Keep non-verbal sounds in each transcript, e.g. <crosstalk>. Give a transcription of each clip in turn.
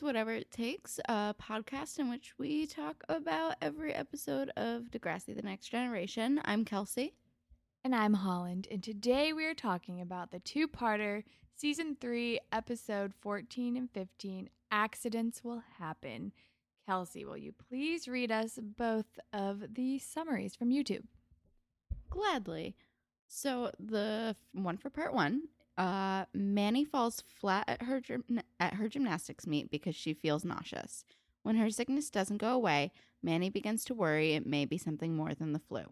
Whatever It Takes, a podcast in which we talk about every episode of Degrassi The Next Generation. I'm Kelsey. And I'm Holland. And today we are talking about the two parter, season three, episode 14 and 15 Accidents Will Happen. Kelsey, will you please read us both of the summaries from YouTube? Gladly. So, the one for part one uh, Manny falls flat at her at her gymnastics meet because she feels nauseous. When her sickness doesn't go away, Manny begins to worry it may be something more than the flu.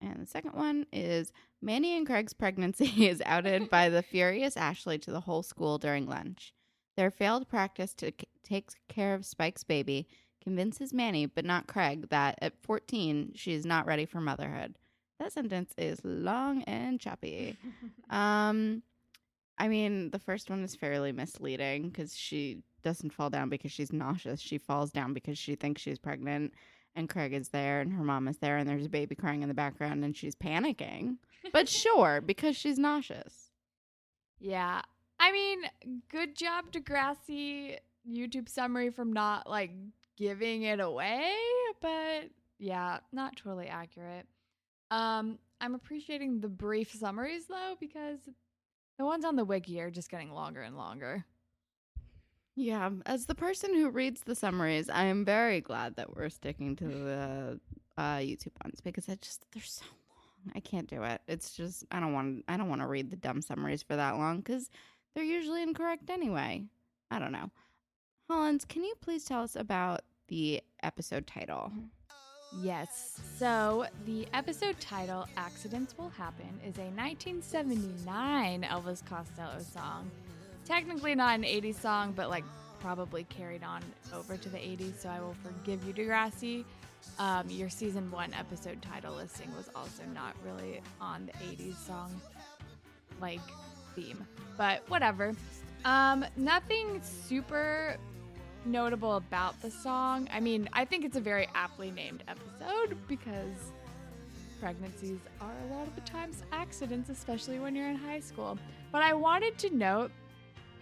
And the second one is Manny and Craig's <laughs> pregnancy is outed by the furious Ashley to the whole school during lunch. Their failed practice to c- take care of Spike's baby convinces Manny, but not Craig, that at 14 she is not ready for motherhood. That sentence is long and choppy. Um, I mean, the first one is fairly misleading because she doesn't fall down because she's nauseous. She falls down because she thinks she's pregnant, and Craig is there, and her mom is there, and there's a baby crying in the background, and she's panicking. But <laughs> sure, because she's nauseous. Yeah. I mean, good job, Degrassi YouTube summary from not like giving it away, but yeah, not totally accurate. Um, I'm appreciating the brief summaries though, because the ones on the wiki are just getting longer and longer. Yeah, as the person who reads the summaries, I am very glad that we're sticking to the uh, YouTube ones because I just they're so long. I can't do it. It's just I don't want I don't want to read the dumb summaries for that long because they're usually incorrect anyway. I don't know. Hollins, can you please tell us about the episode title? Yes. So the episode title, Accidents Will Happen, is a 1979 Elvis Costello song. Technically not an 80s song, but like probably carried on over to the 80s, so I will forgive you, Degrassi. Um, your season one episode title listing was also not really on the 80s song like theme, but whatever. Um, nothing super notable about the song. I mean, I think it's a very aptly named episode because pregnancies are a lot of the times accidents, especially when you're in high school. But I wanted to note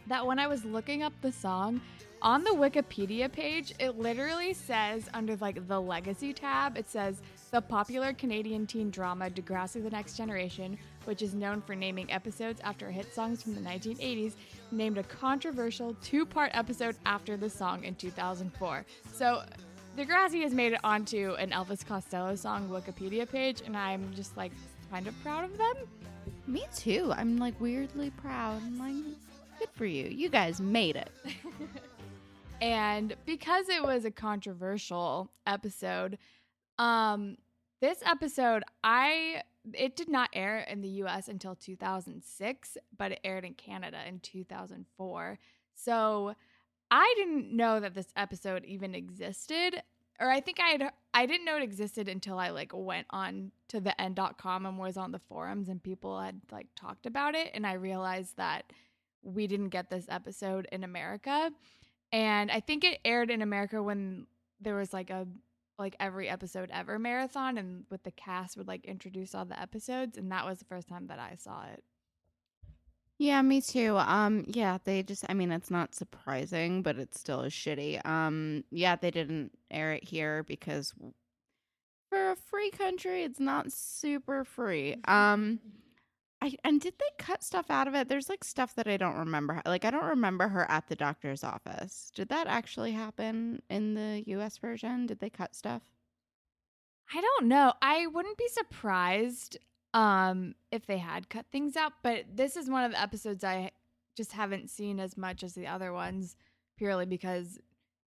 that when I was looking up the song, on the Wikipedia page, it literally says under like the legacy tab, it says the popular Canadian teen drama Degrassi the Next Generation, which is known for naming episodes after hit songs from the 1980s, named a controversial two part episode after the song in 2004. So Degrassi has made it onto an Elvis Costello song Wikipedia page, and I'm just like kind of proud of them. Me too. I'm like weirdly proud. I'm like, good for you. You guys made it. <laughs> And because it was a controversial episode, um, this episode I it did not air in the US until 2006, but it aired in Canada in 2004. So I didn't know that this episode even existed. Or I think I had I didn't know it existed until I like went on to the N.com and was on the forums and people had like talked about it and I realized that we didn't get this episode in America. And I think it aired in America when there was like a like every episode ever marathon and with the cast would like introduce all the episodes and that was the first time that I saw it. Yeah, me too. Um, yeah, they just I mean it's not surprising, but it still is shitty. Um, yeah, they didn't air it here because for a free country, it's not super free. <laughs> Um I and did they cut stuff out of it? There's like stuff that I don't remember. Like I don't remember her at the doctor's office. Did that actually happen in the US version? Did they cut stuff? I don't know. I wouldn't be surprised um if they had cut things out, but this is one of the episodes I just haven't seen as much as the other ones purely because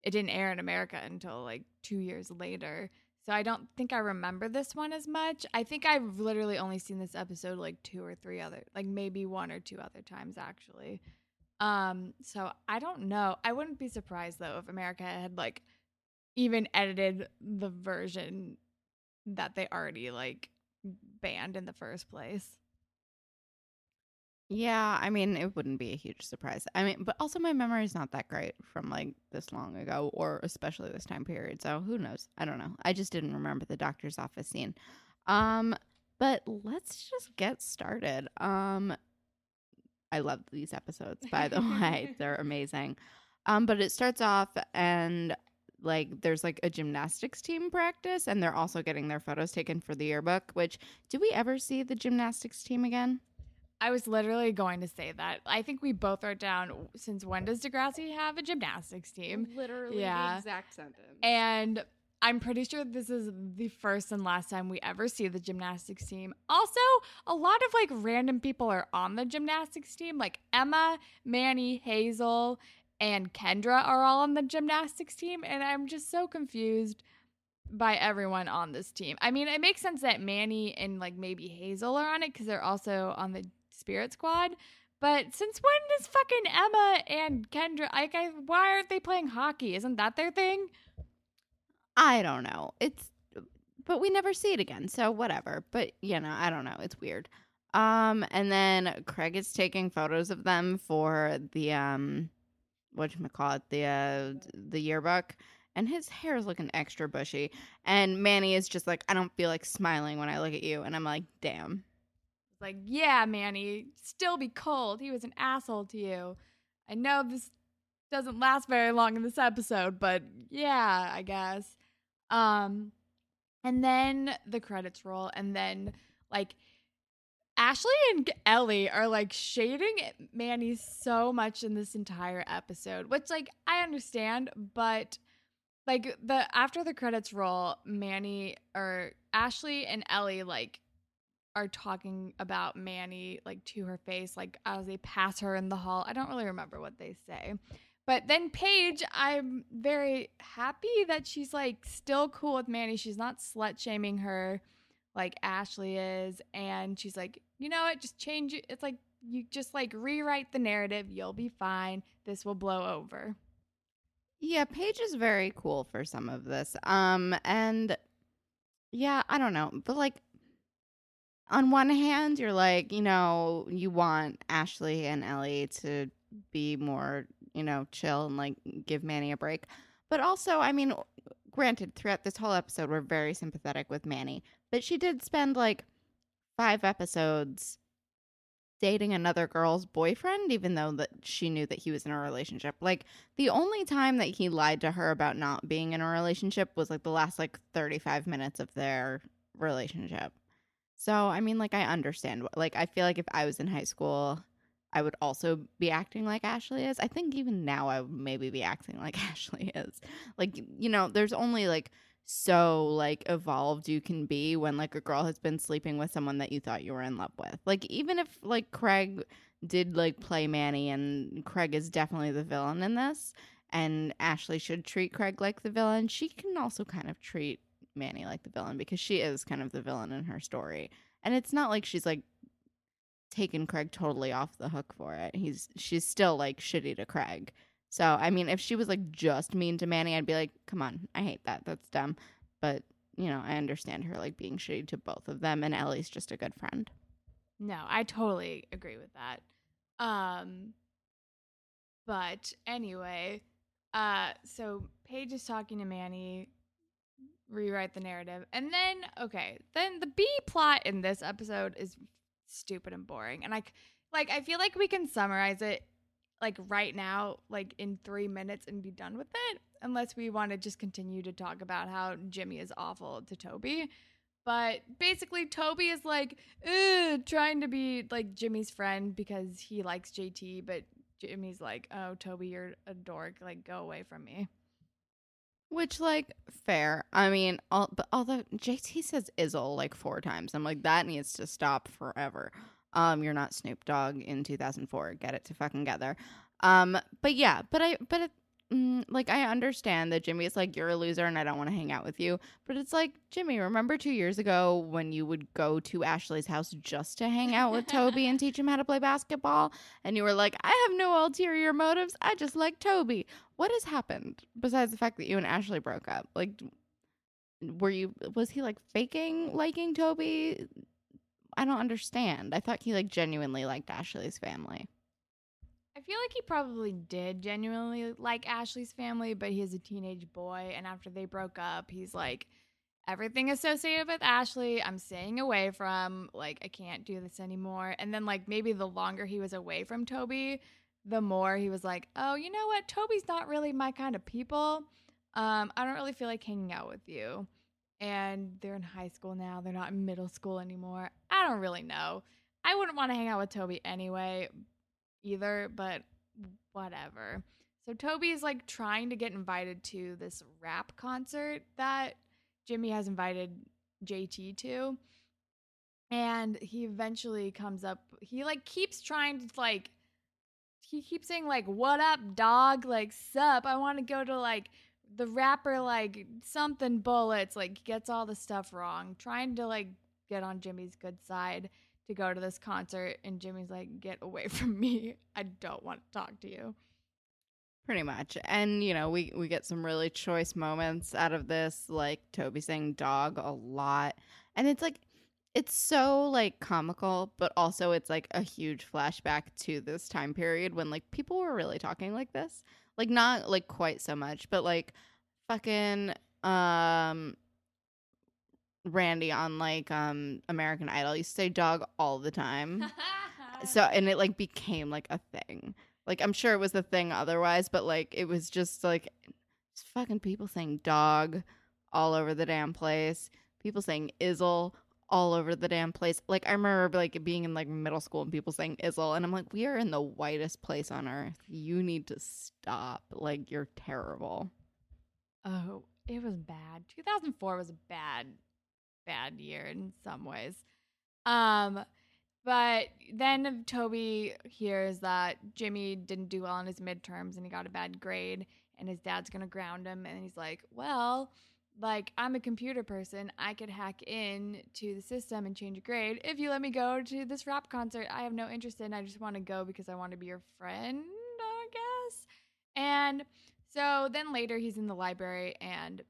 it didn't air in America until like 2 years later. So I don't think I remember this one as much. I think I've literally only seen this episode like two or three other like maybe one or two other times actually. Um so I don't know. I wouldn't be surprised though if America had like even edited the version that they already like banned in the first place. Yeah, I mean, it wouldn't be a huge surprise. I mean, but also my memory is not that great from like this long ago or especially this time period. So who knows? I don't know. I just didn't remember the doctor's office scene. Um, but let's just get started. Um I love these episodes, by the way. <laughs> They're amazing. Um, but it starts off and like there's like a gymnastics team practice and they're also getting their photos taken for the yearbook, which do we ever see the gymnastics team again? I was literally going to say that. I think we both wrote down since when does Degrassi have a gymnastics team? Literally Yeah. the exact sentence. And I'm pretty sure this is the first and last time we ever see the gymnastics team. Also, a lot of like random people are on the gymnastics team. Like Emma, Manny, Hazel, and Kendra are all on the gymnastics team. And I'm just so confused by everyone on this team. I mean, it makes sense that Manny and like maybe Hazel are on it because they're also on the spirit squad. But since when does fucking Emma and Kendra like I, why aren't they playing hockey? Isn't that their thing? I don't know. It's but we never see it again, so whatever. But you know, I don't know. It's weird. Um and then Craig is taking photos of them for the um what you call it, the uh the yearbook. And his hair is looking extra bushy. And Manny is just like, I don't feel like smiling when I look at you. And I'm like, damn. Like, yeah, Manny, still be cold. He was an asshole to you. I know this doesn't last very long in this episode, but yeah, I guess. Um and then the credits roll and then like Ashley and Ellie are like shading Manny so much in this entire episode, which like I understand, but like the after the credits roll, Manny or Ashley and Ellie like are talking about Manny like to her face, like as they pass her in the hall. I don't really remember what they say. But then Paige, I'm very happy that she's like still cool with Manny. She's not slut shaming her like Ashley is. And she's like, you know what? Just change it. It's like you just like rewrite the narrative. You'll be fine. This will blow over. Yeah, Paige is very cool for some of this. Um, and yeah, I don't know, but like on one hand, you're like, you know, you want Ashley and Ellie to be more, you know, chill and like give Manny a break. But also, I mean, granted, throughout this whole episode, we're very sympathetic with Manny, but she did spend like five episodes dating another girl's boyfriend even though that she knew that he was in a relationship like the only time that he lied to her about not being in a relationship was like the last like 35 minutes of their relationship so i mean like i understand like i feel like if i was in high school i would also be acting like ashley is i think even now i would maybe be acting like <laughs> ashley is like you know there's only like so like evolved you can be when like a girl has been sleeping with someone that you thought you were in love with. Like even if like Craig did like play Manny and Craig is definitely the villain in this and Ashley should treat Craig like the villain, she can also kind of treat Manny like the villain because she is kind of the villain in her story. And it's not like she's like taken Craig totally off the hook for it. He's she's still like shitty to Craig. So, I mean, if she was like just mean to Manny, I'd be like, come on, I hate that. That's dumb. But, you know, I understand her like being shitty to both of them, and Ellie's just a good friend. No, I totally agree with that. Um but anyway, uh so Paige is talking to Manny, rewrite the narrative. And then okay, then the B plot in this episode is stupid and boring. And like like I feel like we can summarize it like right now like in 3 minutes and be done with it unless we want to just continue to talk about how Jimmy is awful to Toby. But basically, Toby is like trying to be like Jimmy's friend because he likes JT, but Jimmy's like, "Oh, Toby, you're a dork. Like, go away from me." Which, like, fair. I mean, all, but although JT says Izzle like four times, I'm like, that needs to stop forever. Um, you're not Snoop Dogg in 2004. Get it to fucking get there. Um, but yeah, but I, but it, mm, like, I understand that Jimmy is like, you're a loser and I don't want to hang out with you. But it's like, Jimmy, remember two years ago when you would go to Ashley's house just to hang out with Toby and <laughs> teach him how to play basketball? And you were like, I have no ulterior motives. I just like Toby. What has happened besides the fact that you and Ashley broke up? Like, were you, was he like faking liking Toby? I don't understand. I thought he like genuinely liked Ashley's family. I feel like he probably did genuinely like Ashley's family, but he is a teenage boy, and after they broke up, he's like, everything associated with Ashley, I'm staying away from. Like, I can't do this anymore. And then, like, maybe the longer he was away from Toby, the more he was like, "Oh, you know what? Toby's not really my kind of people. Um, I don't really feel like hanging out with you." And they're in high school now. They're not in middle school anymore. I don't really know. I wouldn't want to hang out with Toby anyway, either, but whatever. So Toby is like trying to get invited to this rap concert that Jimmy has invited JT to. And he eventually comes up, he like keeps trying to like he keeps saying like what up dog like sup i want to go to like the rapper like something bullets like gets all the stuff wrong trying to like get on jimmy's good side to go to this concert and jimmy's like get away <laughs> from me i don't want to talk to you Pretty much. And you know, we we get some really choice moments out of this, like Toby saying dog a lot. And it's like it's so like comical, but also it's like a huge flashback to this time period when like people were really talking like this. Like not like quite so much, but like fucking um Randy on like um American Idol used to say dog all the time. <laughs> so and it like became like a thing. Like I'm sure it was the thing otherwise, but like it was just like just fucking people saying dog all over the damn place. People saying izzle all over the damn place. Like I remember like being in like middle school and people saying izzle and I'm like, we are in the whitest place on earth. You need to stop. Like you're terrible. oh it was bad 2004 was a bad bad year in some ways um but then Toby hears that Jimmy didn't do well on his midterms and he got a bad grade and his dad's to ground him and he's like, "Well, like I'm a computer person. I could hack in to the system and change a grade. If you let me go to this rap concert, I have no interest in. I just want to go because I want to be your friend, I guess." And so then later he's in the library and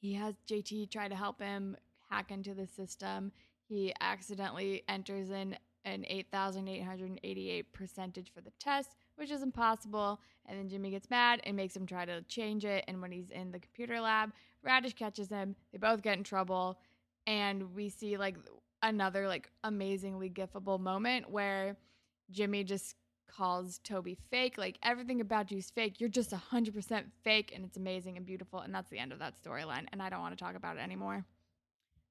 he has JT try to help him hack into the system he accidentally enters in an 8,888 percentage for the test, which is impossible. And then Jimmy gets mad and makes him try to change it. And when he's in the computer lab, Raditch catches him. They both get in trouble. And we see like another like amazingly gifable moment where Jimmy just calls Toby fake. Like everything about you is fake. You're just 100% fake. And it's amazing and beautiful. And that's the end of that storyline. And I don't want to talk about it anymore.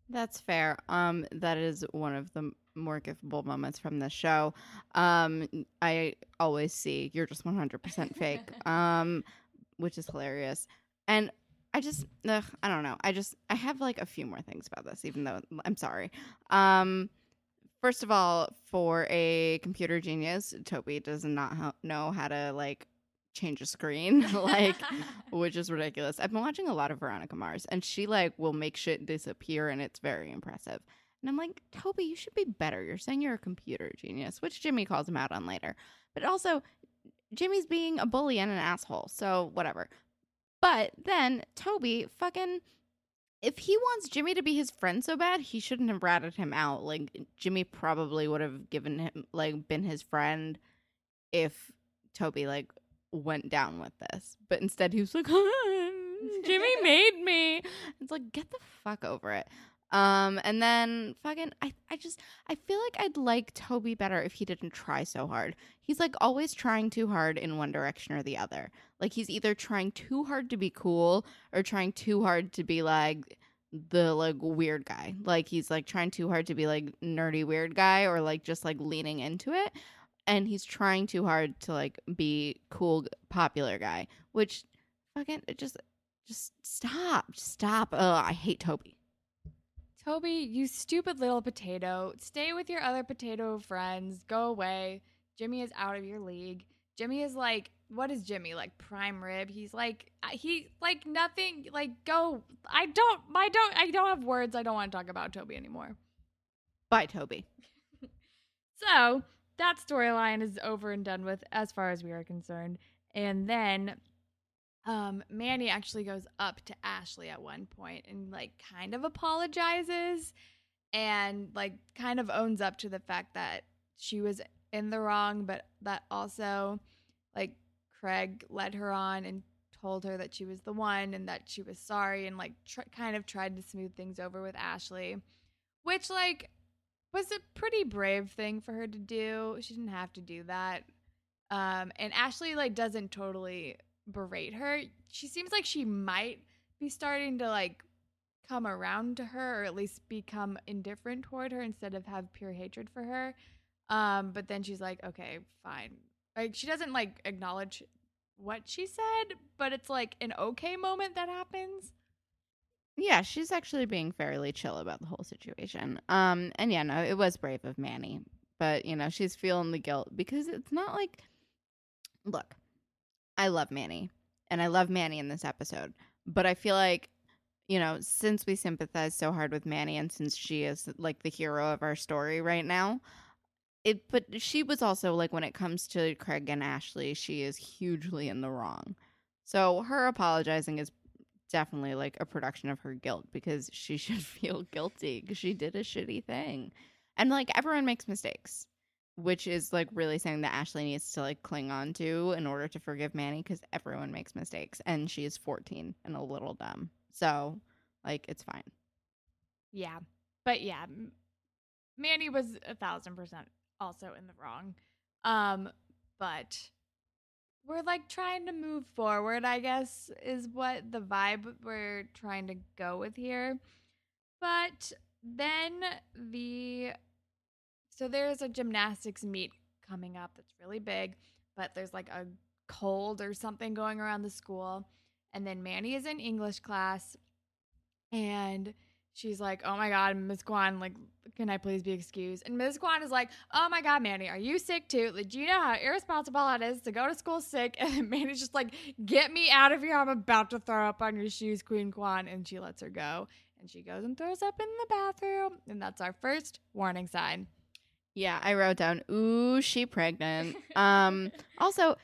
That's fair. Um, that is one of the more giftable moments from the show. Um, I always see you're just 100% fake. <laughs> um, which is hilarious. And I just, ugh, I don't know. I just, I have like a few more things about this, even though I'm sorry. Um, first of all, for a computer genius, Toby does not ho- know how to like change a screen, <laughs> like, <laughs> which is ridiculous. I've been watching a lot of Veronica Mars, and she like will make shit disappear, and it's very impressive. And I'm like, Toby, you should be better. You're saying you're a computer genius, which Jimmy calls him out on later. But also, Jimmy's being a bully and an asshole, so whatever. But then Toby fucking if he wants Jimmy to be his friend so bad, he shouldn't have ratted him out. Like Jimmy probably would have given him like been his friend if Toby like went down with this. But instead he was like, <laughs> Jimmy <laughs> made me. It's like get the fuck over it. Um and then fucking I I just I feel like I'd like Toby better if he didn't try so hard. He's like always trying too hard in one direction or the other. Like he's either trying too hard to be cool or trying too hard to be like the like weird guy. Like he's like trying too hard to be like nerdy weird guy or like just like leaning into it. And he's trying too hard to like be cool popular guy, which fucking just just stop. Just stop. Oh, I hate Toby. Toby, you stupid little potato. Stay with your other potato friends. Go away. Jimmy is out of your league. Jimmy is like, what is Jimmy like? Prime rib. He's like, he like nothing. Like, go. I don't. I don't. I don't have words. I don't want to talk about Toby anymore. Bye, Toby. <laughs> So that storyline is over and done with as far as we are concerned. And then um Manny actually goes up to Ashley at one point and like kind of apologizes and like kind of owns up to the fact that she was in the wrong, but that also like Craig led her on and told her that she was the one and that she was sorry and like tr- kind of tried to smooth things over with Ashley, which like was a pretty brave thing for her to do. She didn't have to do that. Um, and Ashley like doesn't totally berate her. She seems like she might be starting to like come around to her or at least become indifferent toward her instead of have pure hatred for her. Um, but then she's like, okay, fine. Like she doesn't like acknowledge what she said, but it's like an okay moment that happens. Yeah, she's actually being fairly chill about the whole situation. Um, and yeah, no, it was brave of Manny, but you know, she's feeling the guilt because it's not like, look, I love Manny, and I love Manny in this episode, but I feel like, you know, since we sympathize so hard with Manny, and since she is like the hero of our story right now, it. But she was also like when it comes to Craig and Ashley, she is hugely in the wrong. So her apologizing is definitely like a production of her guilt because she <laughs> should feel guilty because she did a shitty thing. And like everyone makes mistakes, which is like really something that Ashley needs to like cling on to in order to forgive Manny because everyone makes mistakes and she is 14 and a little dumb. So like it's fine. Yeah. But yeah, Manny was a thousand percent also in the wrong. Um, but we're like trying to move forward, I guess, is what the vibe we're trying to go with here. But then the so there's a gymnastics meet coming up that's really big, but there's like a cold or something going around the school. And then Manny is in English class and she's like, "Oh my god, Miss Kwan, like, can I please be excused?" And Miss Kwan is like, "Oh my god, Manny, are you sick too? Like, do you know how irresponsible it is to go to school sick?" <laughs> And Manny's just like, "Get me out of here! I'm about to throw up on your shoes, Queen Kwan." And she lets her go, and she goes and throws up in the bathroom, and that's our first warning sign. Yeah, I wrote down, ooh, she pregnant. Um, also,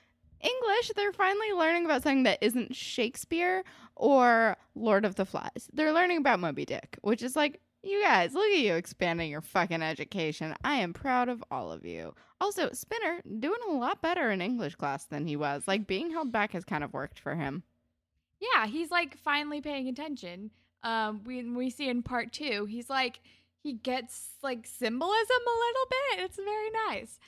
English, they're finally learning about something that isn't Shakespeare or Lord of the Flies. They're learning about Moby Dick, which is like, you guys, look at you expanding your fucking education. I am proud of all of you. Also, Spinner doing a lot better in English class than he was. Like being held back has kind of worked for him. Yeah, he's like finally paying attention. Um, we we see in part two, he's like he gets like symbolism a little bit. It's very nice.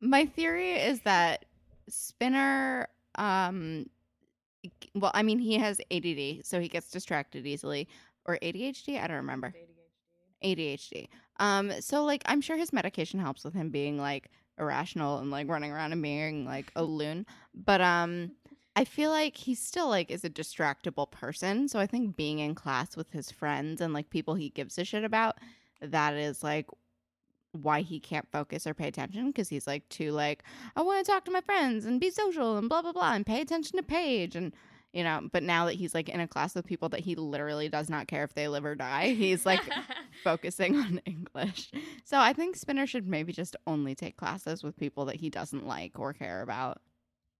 My theory is that Spinner um well, I mean he has ADD, so he gets distracted easily or ADHD, I don't remember. ADHD. Um so like I'm sure his medication helps with him being like irrational and like running around and being like a loon, but um I feel like he still like is a distractible person. So I think being in class with his friends and like people he gives a shit about, that is like why he can't focus or pay attention because he's like too like I want to talk to my friends and be social and blah blah blah and pay attention to Paige and you know. But now that he's like in a class with people that he literally does not care if they live or die, <laughs> he's like <laughs> focusing on <laughs> English. So I think Spinner should maybe just only take classes with people that he doesn't like or care about.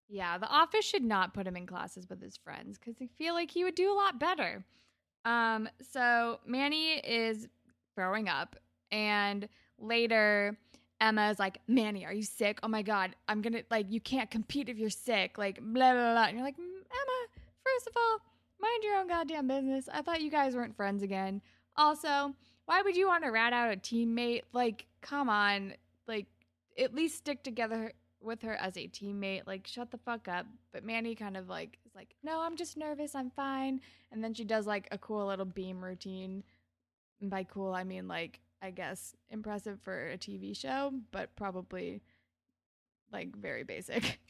Yeah, the office should not put him in classes with his friends because I feel like he would do a lot better. Um, so Manny is growing up, and later Emma is like, Manny, are you sick? Oh my god, I'm gonna like you can't compete if you're sick. Like blah blah blah. And you're like, "Mm, Emma, first of all, mind your own goddamn business. I thought you guys weren't friends again. Also, why would you want to rat out a teammate? Like, come on, like at least stick together with her as a teammate. Like, shut the fuck up. But Manny kind of like is like, no, I'm just nervous. I'm fine. And then she does like a cool little beam routine. And by cool, I mean like I guess impressive for a TV show, but probably like very basic. <laughs>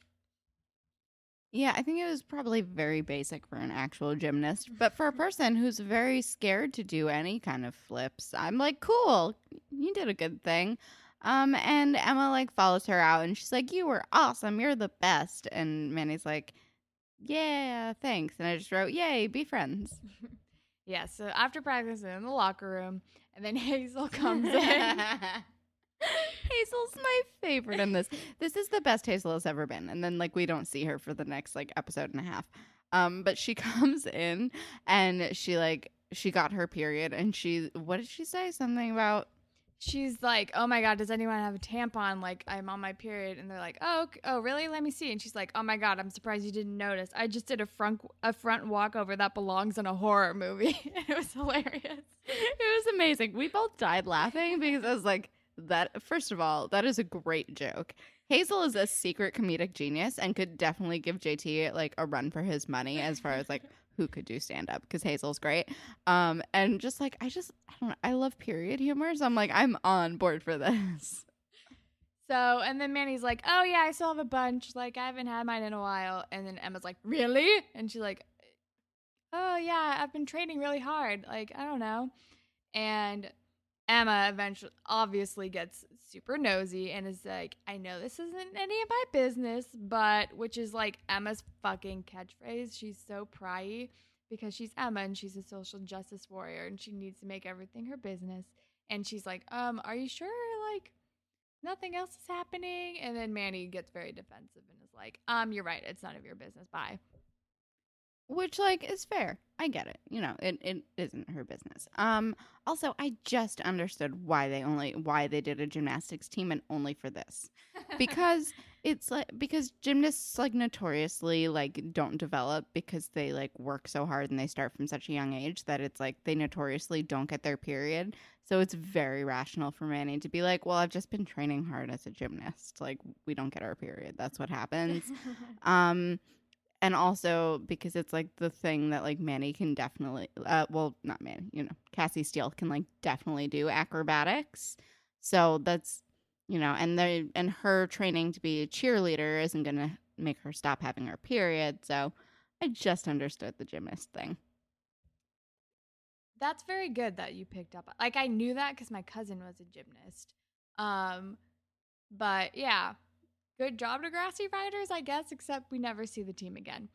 Yeah, I think it was probably very basic for an actual gymnast, but for a person who's very scared to do any kind of flips, I'm like, cool, you did a good thing. Um, and Emma like follows her out, and she's like, "You were awesome, you're the best." And Manny's like, "Yeah, thanks." And I just wrote, "Yay, be friends." <laughs> yeah, so after practice in the locker room, and then <laughs> Hazel <laughs> comes in. Hazel's my favorite in this. This is the best Hazel has ever been. And then like we don't see her for the next like episode and a half. Um, but she <laughs> comes in and she like she got her period and she what did she say? Something about She's like, "Oh my god, does anyone have a tampon? Like, I'm on my period." And they're like, "Oh, oh, really? Let me see." And she's like, "Oh my god, I'm surprised you didn't notice. I just did a front a front walkover that belongs in a horror movie. <laughs> it was hilarious." it was amazing. We both died laughing because I was like, that first of all, that is a great joke. Hazel is a secret comedic genius and could definitely give JT like a run for his money as far as like who could do stand up because Hazel's great. Um, and just like I just I don't know, I love period humor, so I'm like I'm on board for <laughs> this. So, and then Manny's like, "Oh yeah, I still have a bunch. Like I haven't had mine in a while." And then Emma's like, "Really?" And she's like, "Oh yeah, I've been training really hard. Like I don't know." And Emma eventually obviously gets super nosy and is like, I know this isn't any of my business, but which is like Emma's fucking catchphrase. She's so pryy because she's Emma and she's a social justice warrior and she needs to make everything her business. And she's like, um, are you sure like nothing else is happening? And then Manny gets very defensive and is like, um, you're right, it's none of your business. Bye. Which like is fair. I get it. You know, it, it isn't her business. Um also I just understood why they only why they did a gymnastics team and only for this. Because <laughs> it's like because gymnasts like notoriously like don't develop because they like work so hard and they start from such a young age that it's like they notoriously don't get their period. So it's very rational for Manny to be like, "Well, I've just been training hard as a gymnast. Like we don't get our period. That's what happens." <laughs> um and also because it's like the thing that like Manny can definitely uh well not Manny, you know, Cassie Steele can like definitely do acrobatics. So that's you know, and the and her training to be a cheerleader isn't gonna make her stop having her period. So I just understood the gymnast thing. That's very good that you picked up. Like I knew that because my cousin was a gymnast. Um, but yeah, good job Degrassi writers, I guess. Except we never see the team again.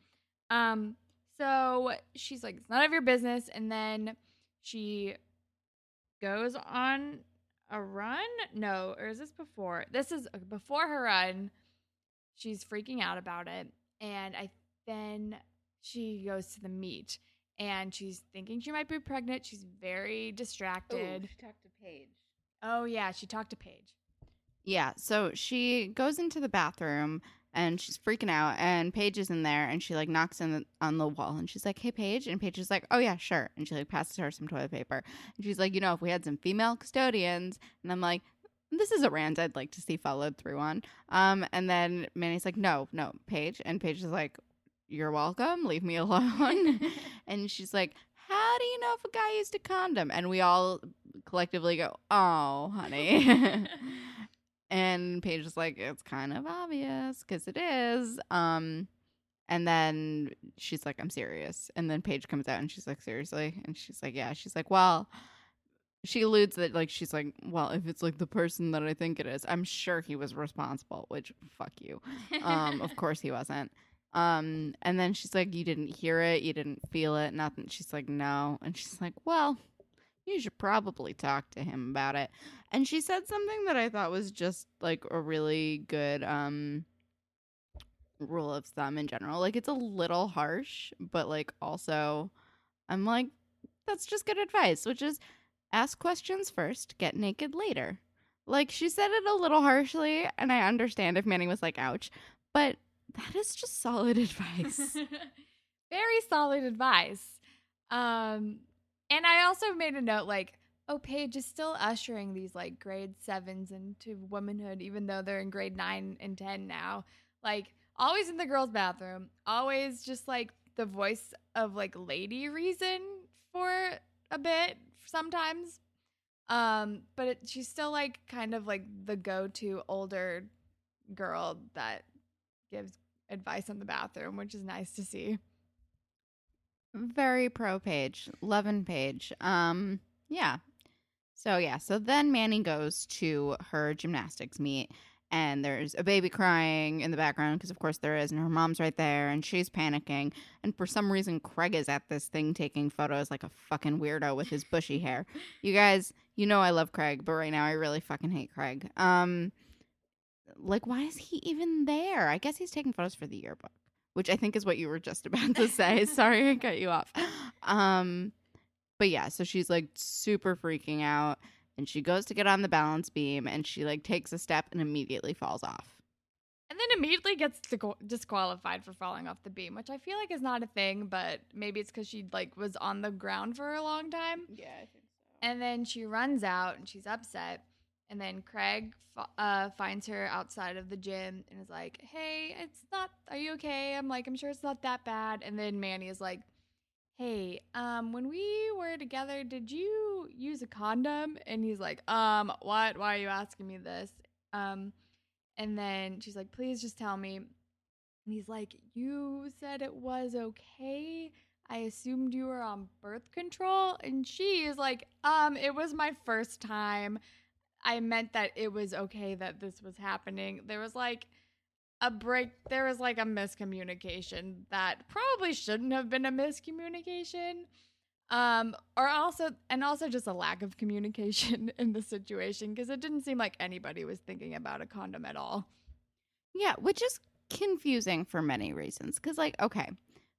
Um, so she's like, "It's none of your business," and then she goes on a run. No, or is this before? This is uh, before her run. She's freaking out about it, and I then she goes to the meet and she's thinking she might be pregnant. She's very distracted. she talked to Paige. Oh yeah, she talked to Paige. Yeah, so she goes into the bathroom and she's freaking out and Paige is in there and she like knocks in the, on the wall and she's like, "Hey Paige." And Paige is like, "Oh yeah, sure." And she like passes her some toilet paper. And she's like, "You know, if we had some female custodians." And I'm like, this is a rant I'd like to see followed through on. Um, and then Manny's like, no, no, Paige. And Paige is like, you're welcome. Leave me <laughs> alone. and she's like, how do you know if a guy used a condom? And we all collectively go, oh, honey. <laughs> <laughs> and Paige is like, it's kind of obvious because it is. Um, and then she's like, I'm serious. And then Paige comes out and she's like, seriously? And she's like, yeah. She's like, well, she alludes that like she's like, well, if it's like the person that I think it is, I'm sure he was responsible. Which fuck you. Um, of course he wasn't. Um, and then she's like, you didn't hear it, you didn't feel it, nothing. She's like, no. And she's like, well, you should probably talk to him about it. And she said something that I thought was just like a really good um rule of thumb in general. Like it's a little harsh, but like also I'm like that's just good advice, which is ask questions first, get naked later. Like she said it a little harshly and I understand if Manny was like ouch, but that is just solid <laughs> advice. <laughs> very solid advice. Um, and I also made a note like, oh, Paige is still ushering these like grade sevens into womanhood, even though they're in grade nine and 10 now. Like, always in the girls' bathroom, always just like the voice of like lady reason for a bit sometimes. Um, but it, she's still like kind of like the go to older girl that gives advice on the bathroom, which is nice to see. Very pro Paige. Loving Paige. Um, yeah. So yeah, so then Manny goes to her gymnastics meet and there's a baby crying in the background because of course there is and her mom's right there and she's panicking and for some reason Craig is at this thing taking photos like a fucking weirdo with his bushy hair. You guys, you know I love Craig, but right now I really fucking hate Craig. Um like why is he even there? I guess he's taking photos for the yearbook, which I think is what you were just <laughs> about to say. Sorry I cut you off. Um but yeah, so she's like super freaking out and she goes to get on the balance beam and she like takes a step and immediately falls off. And then immediately gets disqualified for falling off the beam, which I feel like is not a thing, but maybe it's because she like was on the ground for a long time. Yeah, I think so. And then she runs out and she's upset. And then Craig uh, finds her outside of the gym and is like, "Hey, it's not. Are you okay?" I'm like, "I'm sure it's not that bad." And then Manny is like, "Hey, um, when we were together, did you use a condom?" And he's like, "Um, what? Why are you asking me this?" Um, and then she's like, "Please just tell me." And he's like, "You said it was okay." I assumed you were on birth control. And she is like, um, it was my first time. I meant that it was okay that this was happening. There was like a break, there was like a miscommunication that probably shouldn't have been a miscommunication. Um, or also, and also just a lack of communication <laughs> in the situation because it didn't seem like anybody was thinking about a condom at all. Yeah, which is confusing for many reasons. Because, like, okay,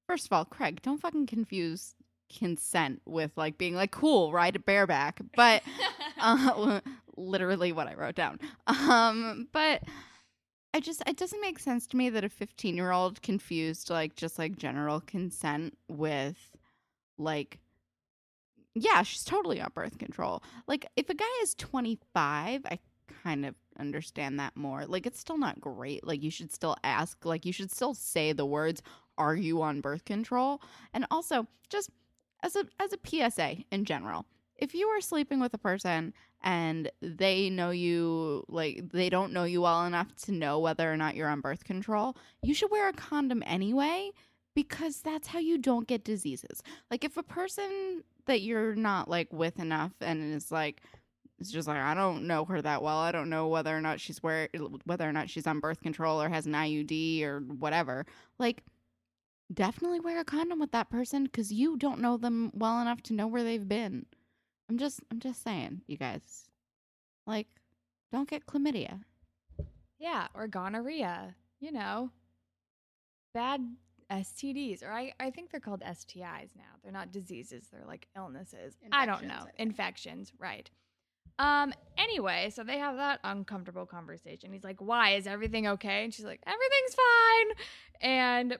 first of all, Craig, don't fucking confuse consent with like being like, cool, ride a bareback. But <laughs> uh, literally what I wrote down. <laughs> Um, but I just it doesn't make sense to me that a 15 year old confused like just like general consent with like yeah, she's totally on birth control. Like if a guy is 25, I kind of understand that more. Like it's still not great. Like you should still ask, like you should still say the words, "Are you on birth control?" And also, just as a as a PSA in general, if you are sleeping with a person and they know you like they don't know you well enough to know whether or not you're on birth control, you should wear a condom anyway because that's how you don't get diseases. Like if a person that you're not like with enough and is like it's just like I don't know her that well. I don't know whether or not she's where whether or not she's on birth control or has an IUD or whatever. Like definitely wear a condom with that person cuz you don't know them well enough to know where they've been. I'm just I'm just saying, you guys. Like don't get chlamydia. Yeah, or gonorrhea, you know. Bad STDs, or I, I think they're called STIs now. They're not diseases, they're like illnesses. I don't know. I. Infections, right. Um, anyway, so they have that uncomfortable conversation. He's like, Why? Is everything okay? And she's like, Everything's fine. And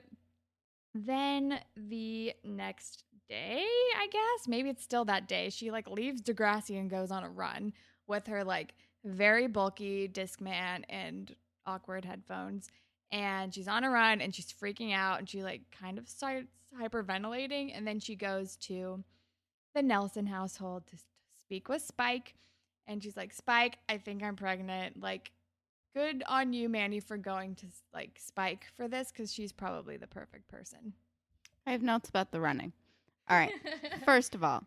then the next day, I guess, maybe it's still that day, she like leaves Degrassi and goes on a run with her like very bulky Discman and awkward headphones. And she's on a run and she's freaking out and she like kind of starts hyperventilating. And then she goes to the Nelson household to, to speak with Spike. And she's like, Spike, I think I'm pregnant. Like, good on you, Manny, for going to like Spike for this because she's probably the perfect person. I have notes about the running. All right. <laughs> First of all,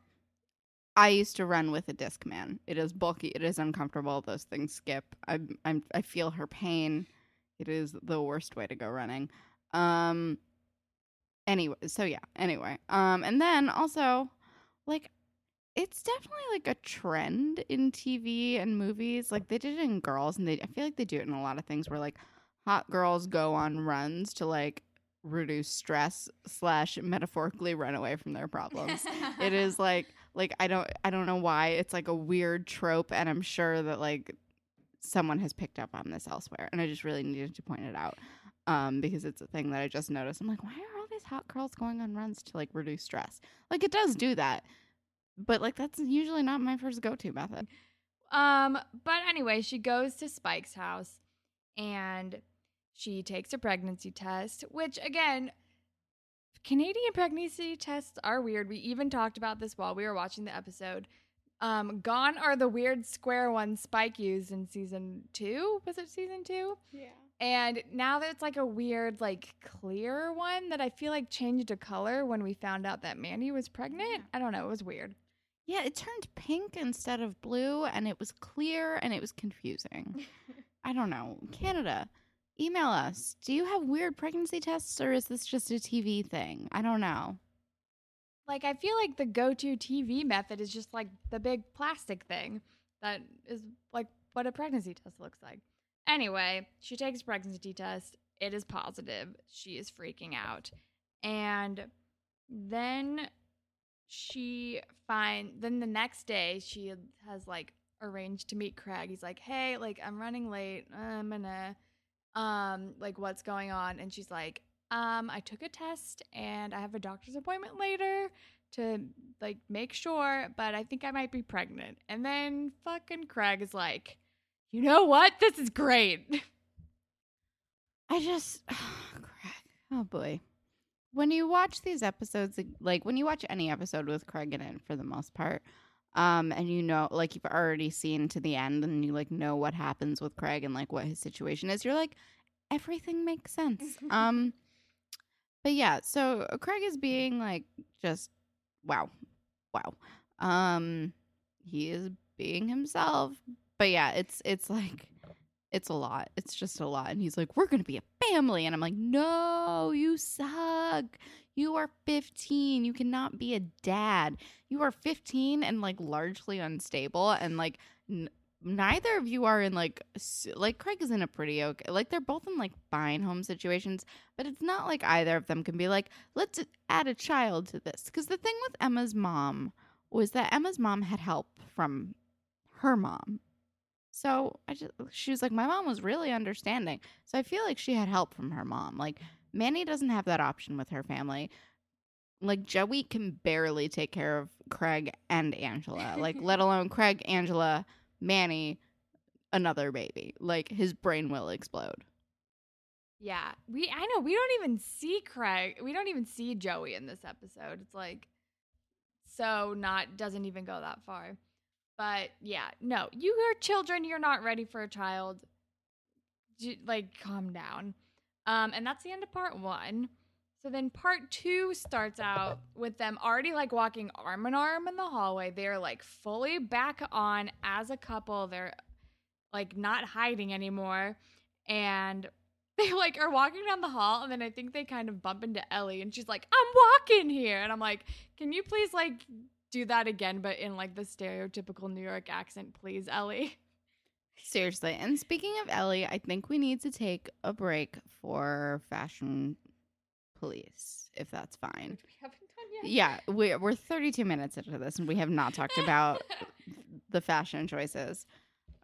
I used to run with a Discman. It is bulky. It is uncomfortable. Those things skip. I'm, I'm I feel her pain. It is the worst way to go running. Um. Anyway, so yeah. Anyway, um, and then also, like, it's definitely like a trend in TV and movies. Like they did it in Girls, and they I feel like they do it in a lot of things where like hot girls go on runs to like reduce stress slash metaphorically run away from their problems. It <laughs> is like like i don't i don't know why. It's like a weird trope and i'm sure that like someone has picked up on this elsewhere and i just really needed to point it out um because it's a thing that i just noticed. I'm like why are all these hot girls going on runs to like reduce stress? Like it does do that but like that's usually not my first go-to method. Um, but anyway, she goes to Spike's house and she takes a pregnancy test, which again, Canadian pregnancy tests are weird. We even talked about this while we were watching the episode. Um, gone are the weird square ones Spike used in season two. Was it season two? Yeah. And now that it's like a weird, like clear one that I feel like changed a color when we found out that Mandy was pregnant. Yeah. I don't know. It was weird. yeah it turned pink instead of blue and it was clear and it was confusing <laughs> I don't know. Canada, email us. Do you have weird pregnancy tests or is this just a TV thing? I don't know. Like I feel like the go-to TV method is just like the big plastic thing that is like what a pregnancy test looks like. Anyway, she takes a pregnancy test. It is positive. She is freaking out. And then she find then the next day she has like arranged to meet Craig. He's like, "Hey, like I'm running late. Uh, I'm gonna um like what's going on?" And she's like, um, I took a test and I have a doctor's appointment later to like make sure, but I think I might be pregnant. And then fucking Craig is like, you know what? This is great. <laughs> I just, <sighs> Craig. Oh boy. When you watch these episodes, like when you watch any episode with Craig in it, for the most part, um, and you know, like you've already seen to the end, and you like know what happens with Craig and like what his situation is, you're like, everything makes sense. <laughs> um, but yeah, so Craig is being like just wow, wow. Um, he is being himself, but yeah, it's it's like it's a lot. It's just a lot. And he's like, We're gonna be a family. And I'm like, No, you suck. You are 15. You cannot be a dad. You are 15 and like largely unstable. And like, n- neither of you are in like, like Craig is in a pretty okay, like they're both in like fine home situations, but it's not like either of them can be like, Let's add a child to this. Because the thing with Emma's mom was that Emma's mom had help from her mom. So I just she was like my mom was really understanding. So I feel like she had help from her mom. Like Manny doesn't have that option with her family. Like Joey can barely take care of Craig and Angela. Like <laughs> let alone Craig, Angela, Manny, another baby. Like his brain will explode. Yeah, we I know we don't even see Craig. We don't even see Joey in this episode. It's like so not doesn't even go that far. But yeah, no, you are children. You're not ready for a child. Like, calm down. Um, and that's the end of part one. So then part two starts out with them already like walking arm in arm in the hallway. They're like fully back on as a couple. They're like not hiding anymore. And <laughs> they like are walking down the hall and then I think they kind of bump into Ellie and she's like, I'm walking here. And I'm like, can you please like do that again, but in like the stereotypical New York accent, please, Ellie. Seriously. And speaking of Ellie, I think we need to take a break for fashion police, if that's fine. Which <laughs> we haven't done yet. Yeah, we're we're 32 minutes into this and we have not talked about <laughs> the fashion choices,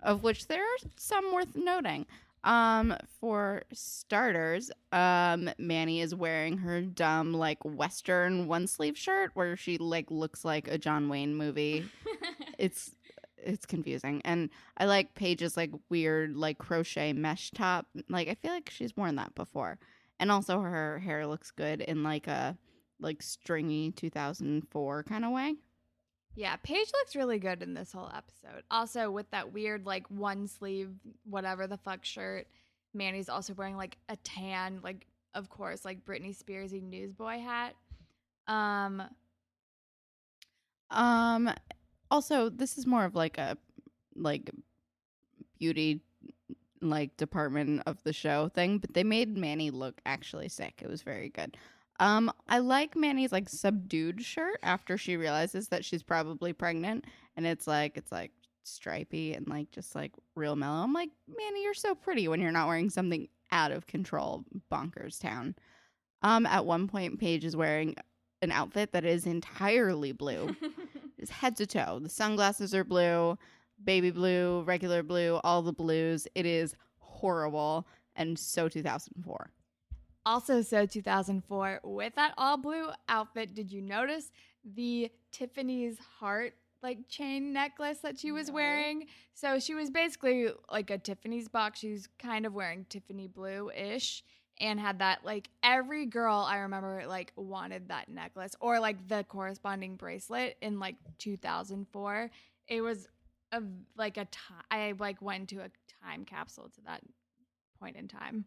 of which there are some worth noting. Um, for starters, um, Manny is wearing her dumb like Western one sleeve shirt where she like looks like a John Wayne movie. <laughs> It's it's confusing, and I like Paige's like weird like crochet mesh top. Like I feel like she's worn that before, and also her hair looks good in like a like stringy 2004 kind of way. Yeah, Paige looks really good in this whole episode. Also, with that weird like one sleeve, whatever the fuck shirt. Manny's also wearing like a tan, like of course, like Britney Spearsy newsboy hat. Um, Um also this is more of like a like beauty like department of the show thing, but they made Manny look actually sick. It was very good. Um I like Manny's like subdued shirt after she realizes that she's probably pregnant and it's like it's like stripy and like just like real mellow. I'm like, Manny, you're so pretty when you're not wearing something out of control bonkers town. Um at one point Paige is wearing an outfit that is entirely blue. <laughs> It's head to toe. The sunglasses are blue, baby blue, regular blue, all the blues. It is horrible and so 2004. Also, so 2004, with that all blue outfit, did you notice the Tiffany's heart like chain necklace that she was No. wearing? So she was basically like a Tiffany's box. She was kind of wearing Tiffany blue ish and had that like every girl I remember like wanted that necklace or like the corresponding bracelet in like 2004. It was a like a time I like went to a time capsule to that point in time.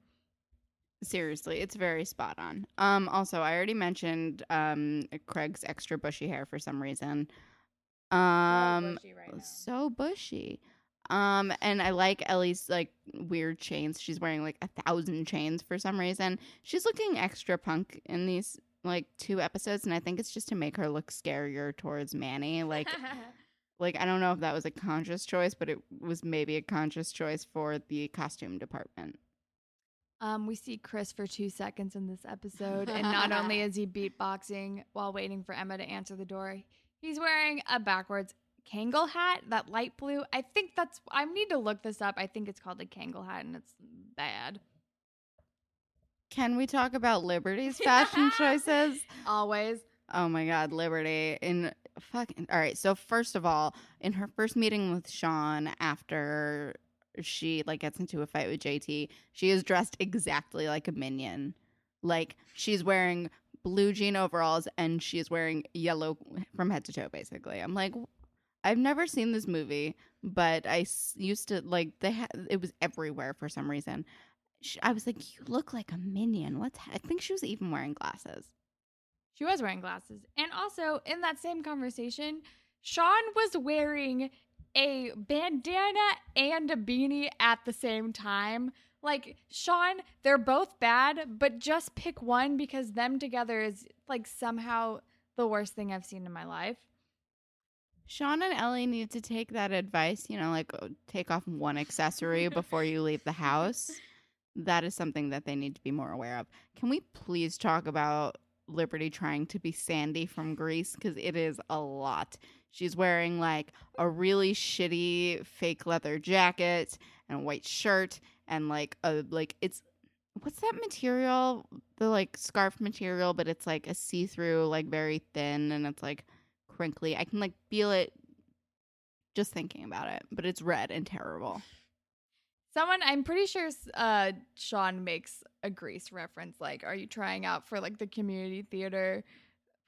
Seriously, it's very spot on. Um also, I already mentioned um Craig's extra bushy hair for some reason. Um so bushy. Um, and I like Ellie's like weird chains. She's wearing like a thousand chains for some reason. She's looking extra punk in these like two episodes, and I think it's just to make her look scarier towards Manny. Like, <laughs> like I don't know if that was a conscious choice, but it was maybe a conscious choice for the costume department. Um, we see Chris for two seconds in this episode, and not only <laughs> is he beatboxing while waiting for Emma to answer the door, he's wearing a backwards Kangol hat, that light blue. I think that's. I need to look this up. I think it's called a Kangol hat, and it's bad. Can we talk about Liberty's fashion <laughs> choices? Always. Oh my God, Liberty in fucking. All right. So, first of all, in her first meeting with Sean after she like gets into a fight with JT, she is dressed exactly like a minion. Like she's wearing blue jean overalls and she is wearing yellow from head to toe basically. I'm like I've never seen this movie, but I used to like they had it was everywhere for some reason. Sh- I was like, "You look like a minion." What's? Ha-? I think she was even wearing glasses. She was wearing glasses. And also, in that same conversation, Sean was wearing a bandana and a beanie at the same time. Like, Sean, they're both bad, but just pick one because them together is like somehow the worst thing I've seen in my life. Sean and Ellie need to take that advice. You know, like take off one accessory <laughs> before you leave the house. That is something that they need to be more aware of. Can we please talk about Liberty trying to be Sandy from Grease? Because it is a lot. She's wearing like a really shitty fake leather jacket and a white shirt and like a like it's what's that material? The like scarf material, but it's like a see-through, like very thin and it's like crinkly. I can like feel it just thinking about it, but it's red and terrible. Someone, I'm pretty sure uh, Sean makes a Grease reference. Like, are you trying out for like the community theater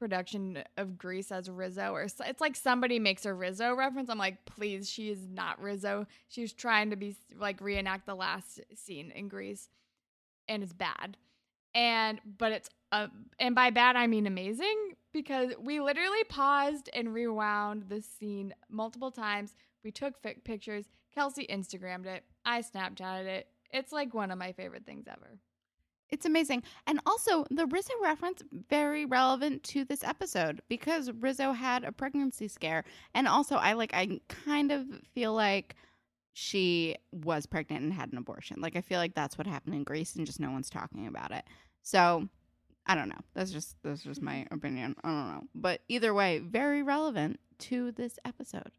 production of Grease as Rizzo? Or it's like somebody makes a Rizzo reference. I'm like, please, she is not Rizzo. She's trying to be like reenact the last scene in Grease, and it's bad. And but it's uh, and by bad I mean amazing because we literally paused and rewound the scene multiple times. We took fi- pictures. Kelsey Instagrammed it. I Snapchatted it. It's like one of my favorite things ever. It's amazing. And also, the Rizzo reference very relevant to this episode because Rizzo had a pregnancy scare. And also, I like I kind of feel like she was pregnant and had an abortion. Like I feel like that's what happened in Grease and just no one's talking about it. So, I don't know. That's just that's just my opinion. I don't know. But either way, very relevant to this episode.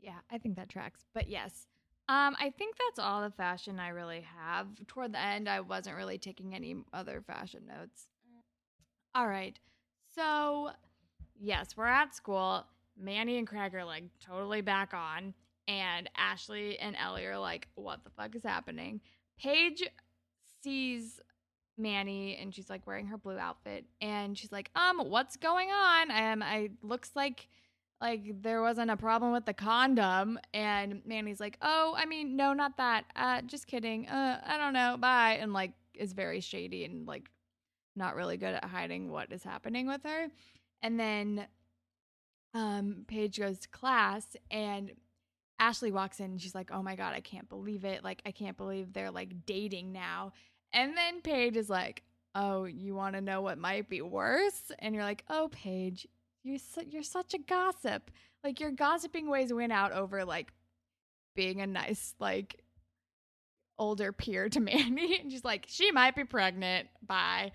Yeah, I think that tracks. But yes, um, I think that's all the fashion I really have. Toward the end, I wasn't really taking any other fashion notes. All right, so yes, we're at school. Manny and Craig are like totally back on, and Ashley and Ellie are like, "What the fuck is happening?" Paige sees Manny and she's like wearing her blue outfit, and she's like, "Um, what's going on?" Um, I looks like like there wasn't a problem with the condom. And manny's like oh i mean no not that. Uh just kidding. Uh i don't know. Bye. And like is very shady and like not really good at hiding what is happening with her. And then um paige goes to class and ashley walks in and she's like oh my god i can't believe it. Like i can't believe they're like dating now. And then paige is like oh you want to know what might be worse? And you're like oh paige you're su- you're such a gossip. Like your gossiping ways win out over like being a nice like older peer to <laughs> Mandy. And she's like, she might be pregnant. Bye.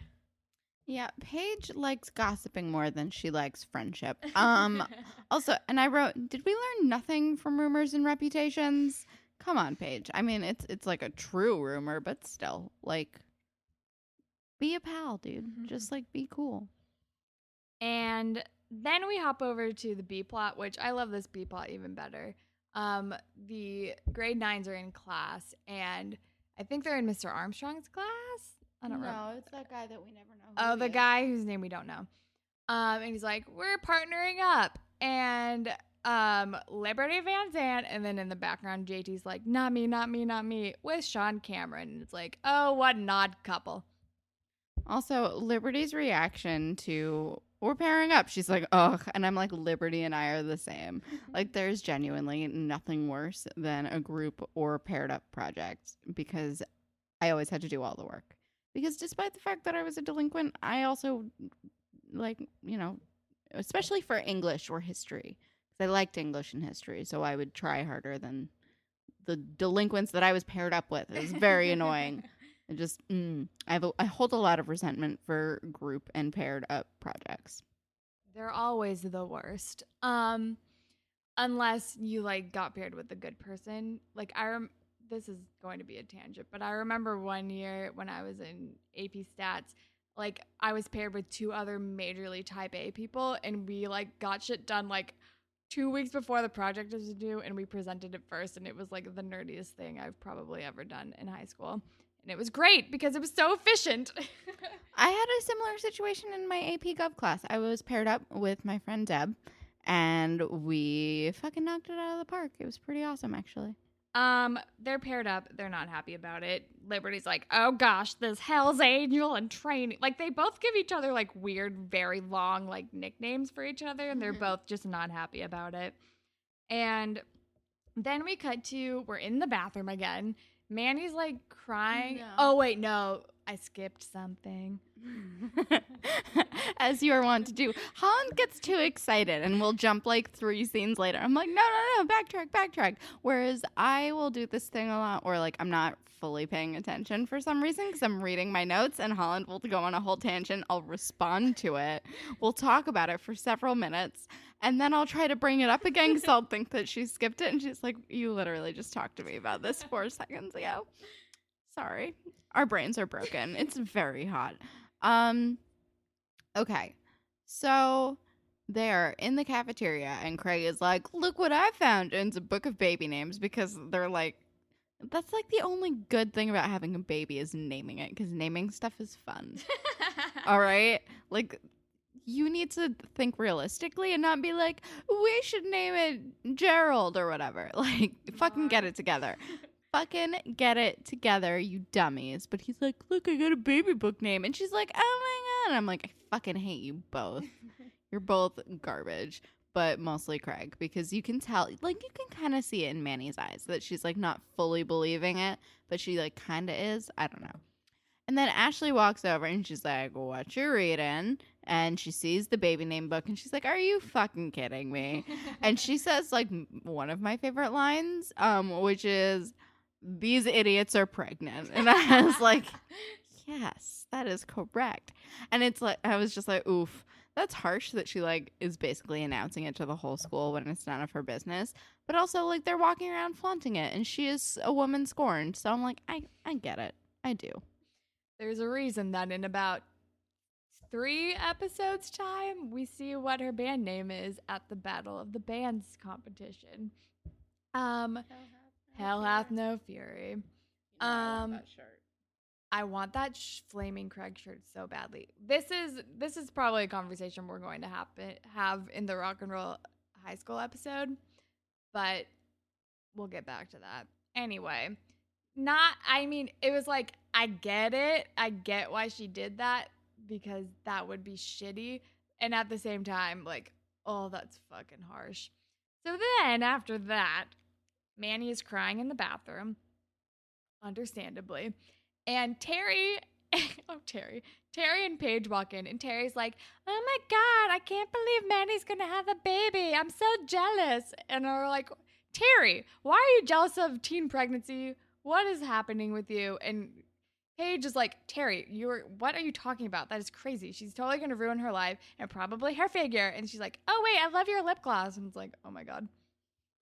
Yeah, Paige likes gossiping more than she likes friendship. <laughs> Um also, and I wrote, did we learn nothing from rumors and reputations? Come on, Paige. I mean, it's it's like a true rumor, but still, like be a pal, dude. Mhm. Just like be cool. and then we hop over to the B plot, which I love this B plot even better. Um, the grade nines are in class, and I think they're in Mr. Armstrong's class. I don't know. No, it's that guy that we never know. Oh, the guy whose name we don't know. Um, and he's like, we're partnering up, and um, Liberty Van Zandt, and then in the background, JT's like, not me, not me, not me, with Sean Cameron. And it's like, oh, what an odd couple. Also, Liberty's reaction to we're pairing up. She's like, ugh. And I'm like, Liberty and I are the same. Mm-hmm. Like, there's genuinely nothing worse than a group or paired up project because I always had to do all the work. Because despite the fact that I was a delinquent, I also, like, you know, especially for English or history, because I liked English and history. So I would try harder than the delinquents that I was paired up with. It was very <laughs> annoying. I just mm, I have a, I hold a lot of resentment for group and paired up projects. They're always the worst. Um, unless you like got paired with a good person. Like I rem- this is going to be a tangent, but I remember one year when I was in AP Stats, like I was paired with two other majorly type A people, and we like got shit done like two weeks before the project was due, and we presented it first, and it was like the nerdiest thing I've probably ever done in high school. And it was great because it was so efficient. <laughs> I had a similar situation in my AP Gov class. I was paired up with my friend Deb, and we fucking knocked it out of the park. It was pretty awesome, actually. Um, they're paired up. They're not happy about it. Liberty's like, oh gosh, this Hell's Angel and training. Like they both give each other like weird, very long like nicknames for each other, and they're Mhm. both just not happy about it. And then we cut to we're in the bathroom again. Manny's like crying. No. Oh wait, no, I skipped something. <laughs> As you are wont to do. Holland gets too excited and will jump like three scenes later. I'm like, no, no, no, backtrack, backtrack. Whereas I will do this thing a lot where like I'm not fully paying attention for some reason because I'm reading my notes and Holland will go on a whole tangent. I'll respond to it. We'll talk about it for several minutes. And then I'll try to bring it up again because I'll <laughs> think that she skipped it. And she's like, You literally just talked to me about this four <laughs> seconds ago. Sorry. Our brains are broken. It's very hot. Um okay. So they're in the cafeteria and Craig is like, "Look what I found." And it's a book of baby names because they're like that's like the only good thing about having a baby is naming it cuz naming stuff is fun. <laughs> All right? Like you need to think realistically and not be like, "We should name it Gerald or whatever." <laughs> Like fucking get it together <laughs> fucking get it together, you dummies. But he's like, look, I got a baby book name. And she's like, oh my God. And I'm like, I fucking hate you both. <laughs> You're both garbage, but mostly Craig because you can tell, like, you can kind of see it in Manny's eyes that she's like not fully believing it, but she like kind of is. I don't know. And then Ashley walks over and she's like, What you reading? And she sees the baby name book and she's like, Are you fucking kidding me? <laughs> and she says like one of my favorite lines um which is these idiots are pregnant. <laughs> And i was like yes that is correct. And it's like i was just like oof that's harsh that she like is basically announcing it to the whole school when it's none of her business. But also like they're walking around flaunting it and she is a woman scorned. So i'm like i i get it. I do. There's a reason that in about three episodes' time, we see what her band name is at the Battle of the Bands competition. Um, Hell hath no fury. Um, I want that sh- flaming Craig shirt so badly. This is this is probably a conversation we're going to happen have in the rock and roll high school episode, but we'll get back to that. Anyway, not I mean, it was like I get it. I get why she did that because that would be shitty and at the same time like, oh, that's fucking harsh. So then after that, Manny is crying in the bathroom, understandably. And Terry, <laughs> oh, Terry, Terry and Paige walk in, and Terry's like, Oh my God, I can't believe Manny's gonna have a baby. I'm so jealous. And we're like, Terry, why are you jealous of teen pregnancy? What is happening with you? And Paige is like, Terry, you're what are you talking about? That is crazy. She's totally gonna ruin her life and probably her figure. And she's like, Oh wait, I love your lip gloss. And it's like, oh my god.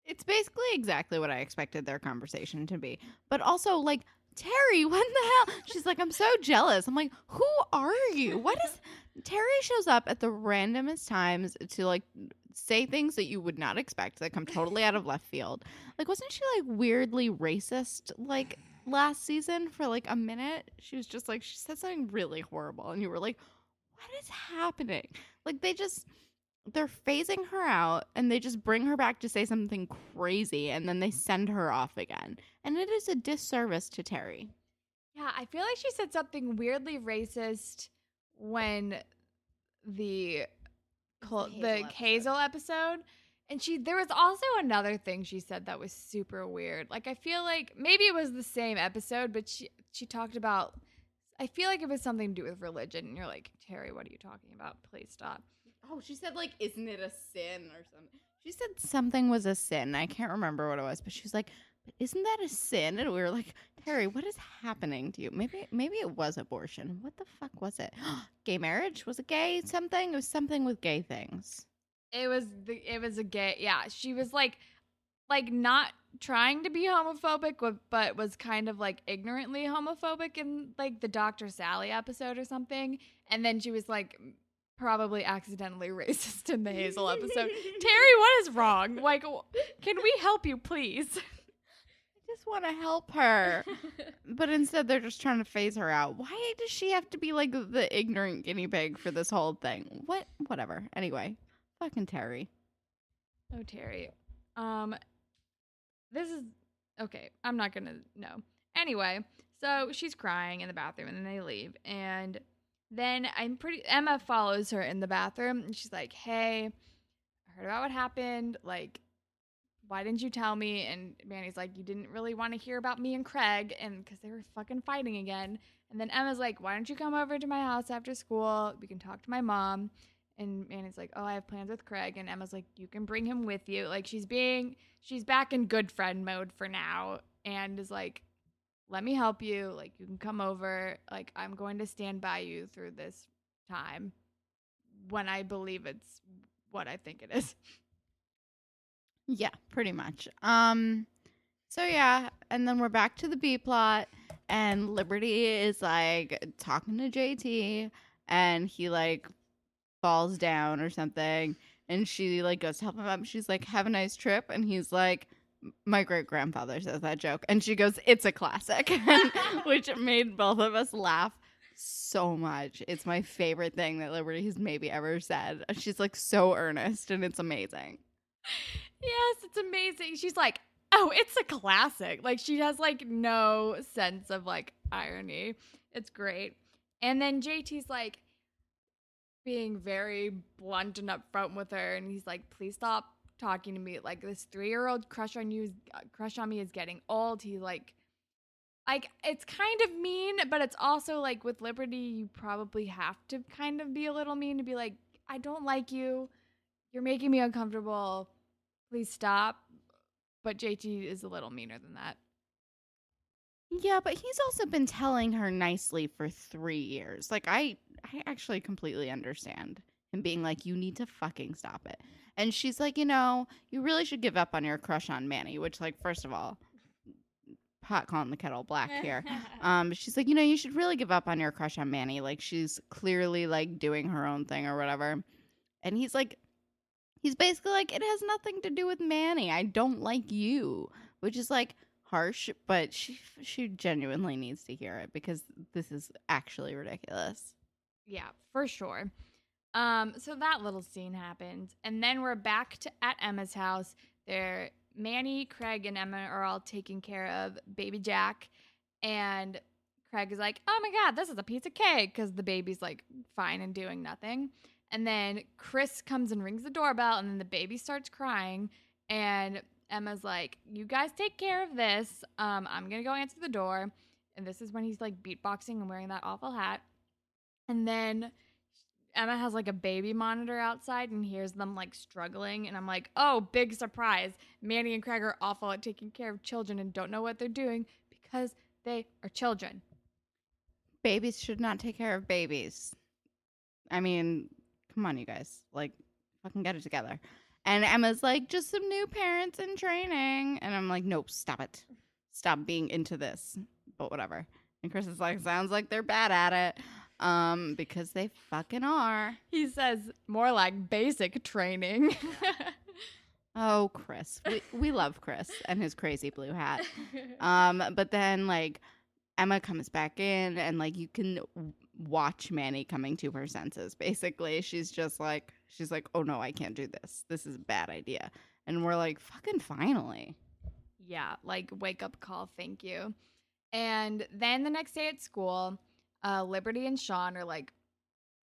It's basically exactly what I expected their conversation to be. But also, like, Terry, what the hell? She's like, I'm so jealous. I'm like, who are you? What is. <laughs> Terry shows up at the randomest times to, like, say things that you would not expect that come totally out of left field. Like, wasn't she, like, weirdly racist, like, last season for, like, a minute? She was just like, she said something really horrible. And you were like, what is happening? Like, they just they're phasing her out and they just bring her back to say something crazy and then they send her off again. And it is a disservice to Terry. Yeah, I feel like she said something weirdly racist when the the the Hazel Hazel, episode. And she there was also another thing she said that was super weird. Like I feel like maybe it was the same episode, but she she talked about I feel like it was something to do with religion. And you're like, Terry, what are you talking about? Please stop. Oh, she said like, "Isn't it a sin or something?" She said something was a sin. I can't remember what it was, but she was like, "But isn't that a sin?" And we were like, "Terry, what is happening to you? Maybe, maybe it was abortion. What the fuck was it? <gasps> gay marriage? Was it gay something? It was something with gay things." It was the it was a gay yeah. She was like like not trying to be homophobic but was kind of like ignorantly homophobic in like the Dr. Sally episode or something. And then she was like probably accidentally <laughs> racist in the Hazel episode. Terry, what is wrong? Like, can we help you, please? <laughs> I just want to help her. <laughs> but instead, they're just trying to phase her out. Why does she have to be like the ignorant guinea pig for this whole thing? What? Whatever. Anyway, fucking Terry. Oh, Terry. Um, this is okay. I'm not gonna know. Anyway, so she's crying in the bathroom, and then they leave, and then I'm pretty. Emma follows her in the bathroom, and she's like, "Hey, I heard about what happened. Like, why didn't you tell me?" And Manny's like, "You didn't really want to hear about me and Craig, and because they were fucking fighting again." And then Emma's like, "Why don't you come over to my house after school? We can talk to my mom." And Manny's like, "Oh, I have plans with Craig." And Emma's like, "You can bring him with you." Like she's being she's back in good friend mode for now and is like, "Let me help you. Like you can come over. Like I'm going to stand by you through this time when I believe it's what I think it is." Yeah, pretty much. Um so yeah, and then we're back to the B plot and Liberty is like talking to JT and he like falls down or something and she like goes to help him up. She's like, "Have a nice trip." And he's like, "My great grandfather says that joke." And she goes, "It's a classic." <laughs> <laughs> Which made both of us laugh so much. It's my favorite thing that Liberty has maybe ever said. She's like so earnest and it's amazing. Yes, it's amazing. She's like, "Oh, it's a classic." Like she has like no sense of like irony. It's great. And then JT's like being very blunt and upfront with her and he's like, "Please stop talking to me. Like this 3-year-old crush on you is, uh, crush on me is getting old." He like like it's kind of mean, but it's also like with Liberty, you probably have to kind of be a little mean to be like, "I don't like you. You're making me uncomfortable." please stop. But JT is a little meaner than that. Yeah, but he's also been telling her nicely for three years. Like I, I actually completely understand him being like, "You need to fucking stop it." And she's like, "You know, you really should give up on your crush on Manny." Which, like, first of all, pot calling the kettle black here. <laughs> Um, she's like, "You know, you should really give up on your crush on Manny." Like, she's clearly like doing her own thing or whatever. And he's like, he's basically like, "It has nothing to do with Manny. I don't like you," which is like harsh, but she she genuinely needs to hear it because this is actually ridiculous. Yeah, for sure. Um, so that little scene happens, and then we're back to at Emma's house. There, Manny, Craig, and Emma are all taking care of baby Jack, and Craig is like, "Oh my god, this is a piece of cake," because the baby's like fine and doing nothing. And then Chris comes and rings the doorbell, and then the baby starts crying, and Emma's like, "You guys take care of this. Um, I'm gonna go answer the door." And this is when he's like beatboxing and wearing that awful hat. And then Emma has like a baby monitor outside and hears them like struggling. And I'm like, oh, big surprise. Manny and Craig are awful at taking care of children and don't know what they're doing because they are children. Babies should not take care of babies. I mean, come on, you guys. Like, fucking get it together. And Emma's like, just some new parents in training. And I'm like, nope, stop it. Stop being into this. But whatever. And Chris is like, sounds like they're bad at it. Um, because they fucking are. He says more like basic training. <laughs> Oh, Chris. We we love Chris and his crazy blue hat. Um, but then like Emma comes back in and like you can watch Manny coming to her senses. Basically, she's just like she's like, "Oh no, I can't do this. This is a bad idea." And we're like, "Fucking finally." yeah, like wake up call, thank you. And then the next day at school, uh, Liberty and Sean are like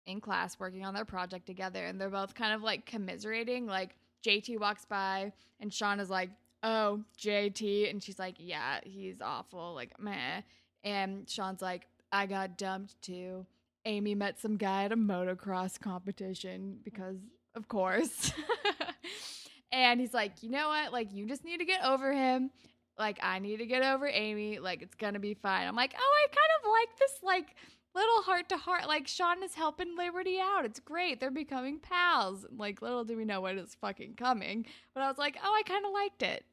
in class working on their project together, and they're both kind of like commiserating. Like JT walks by, and Sean is like, "Oh, JT," and she's like, "Yeah, he's awful, like meh." And Sean's like, "I got dumped too." Amy met some guy at a motocross competition because, of course. <laughs> and he's like, you know what? Like, you just need to get over him. Like, I need to get over Amy. Like, it's gonna be fine. I'm like, oh, I kind of like this, like, little heart to heart. Like, Sean is helping Liberty out. It's great. They're becoming pals. Like, little do we know what is fucking coming. But I was like, oh, I kind of liked it.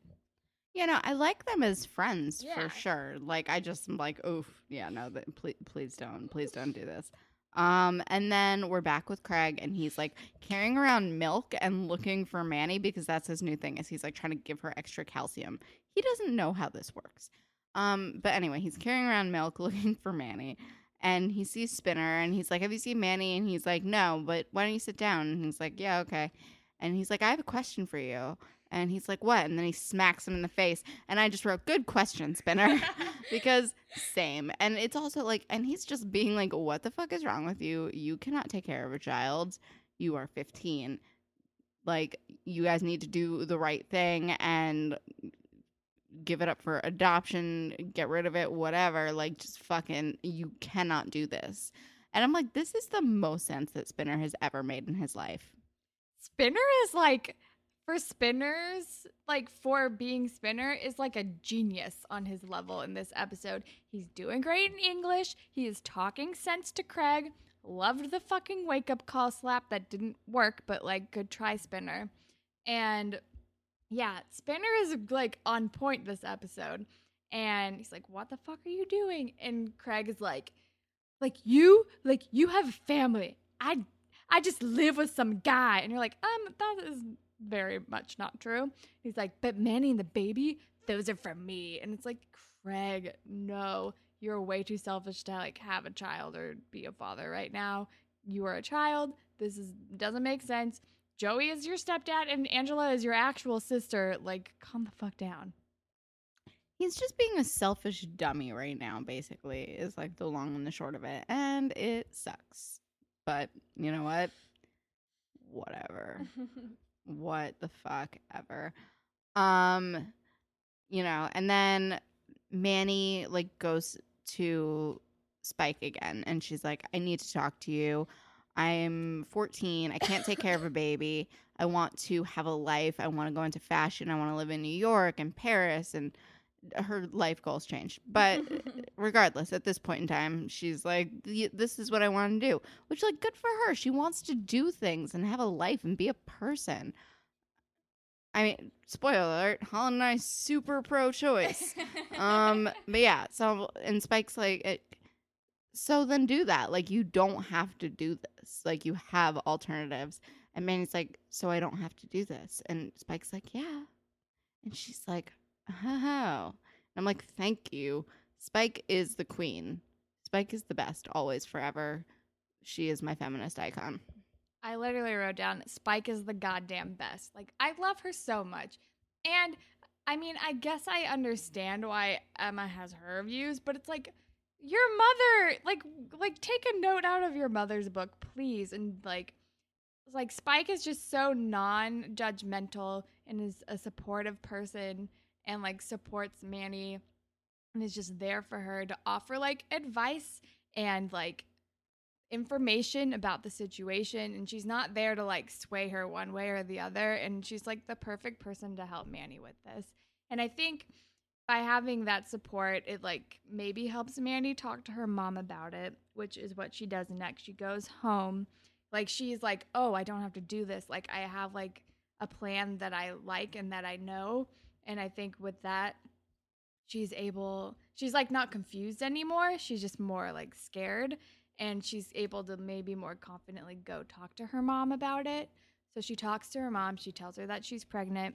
You know, I like them as friends Yeah. for sure. Like I just am like, "Oof, yeah, no, please please don't. Please don't do this." Um, and then we're back with Craig, and he's like carrying around milk and looking for Manny because that's his new thing. Is he's like trying to give her extra calcium. He doesn't know how this works. Um, but anyway, he's carrying around milk <laughs> looking for Manny, and he sees Spinner, and he's like, "Have you seen Manny?" And he's like, "No, but why don't you sit down?" And he's like, "Yeah, okay." And he's like, "I have a question for you." And he's like, What? And then he smacks him in the face. And I just wrote, Good question, Spinner. <laughs> <laughs> because same. And it's also like, and he's just being like, What the fuck is wrong with you? You cannot take care of a child. You are 15. Like, you guys need to do the right thing and give it up for adoption, get rid of it, whatever. Like, just fucking, you cannot do this. And I'm like, This is the most sense that Spinner has ever made in his life. Spinner is like for spinners, like for being spinner, is like a genius on his level in this episode. He's doing great in English. He is talking sense to Craig. Loved the fucking wake up call slap that didn't work, but like good try, Spinner. And yeah, Spinner is like on point this episode. And he's like, What the fuck are you doing? And Craig is like, like you, like you have a family. I I just live with some guy. And you're like, um, that is very much not true. He's like, but Manny and the baby, those are for me. And it's like, Craig, no, you're way too selfish to like have a child or be a father right now. You are a child. This is doesn't make sense. Joey is your stepdad and Angela is your actual sister. Like, calm the fuck down. He's just being a selfish dummy right now, basically, is like the long and the short of it. And it sucks. But you know what? Whatever. <laughs> what the fuck ever. Um, you know, and then Manny like goes to Spike again and she's like, I need to talk to you. I'm 14. I can't take care of a <laughs> baby. I want to have a life. I want to go into fashion. I want to live in New York and Paris and her life goals changed. But <laughs> regardless, at this point in time, she's like, this is what I want to do, which, like, good for her. She wants to do things and have a life and be a person. I mean, spoiler alert, Holland and I super pro choice. um, <laughs> but yeah, so and Spike's like, it, so then do that. Like you don't have to do this. Like you have alternatives. And Manny's like, so I don't have to do this. And Spike's like, yeah. And she's like, oh. I'm like, thank you. Spike is the queen. Spike is the best, always, forever. She is my feminist icon. I literally wrote down Spike is the goddamn best. Like I love her so much. And I mean, I guess I understand why Emma has her views, but it's like your mother, like like take a note out of your mother's book, please. And like like Spike is just so non-judgmental and is a supportive person and like supports Manny and is just there for her to offer like advice and like information about the situation and she's not there to like sway her one way or the other and she's like the perfect person to help Manny with this. And I think by having that support it like maybe helps Manny talk to her mom about it, which is what she does next. She goes home like she's like, "Oh, I don't have to do this. Like I have like a plan that I like and that I know." And I think with that she's able she's like not confused anymore. She's just more like scared. And she's able to maybe more confidently go talk to her mom about it. So she talks to her mom, she tells her that she's pregnant,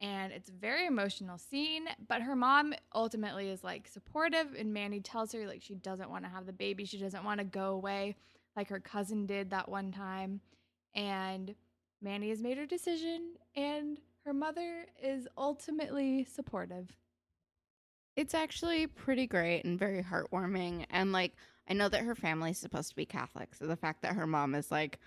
and it's a very emotional scene, but her mom ultimately is like supportive. And Manny tells her like she doesn't want to have the baby, she doesn't want to go away like her cousin did that one time. And Manny has made her decision. And her mother is ultimately supportive. It's actually pretty great and very heartwarming and like I know that her family is supposed to be Catholic, so the fact that her mom is like,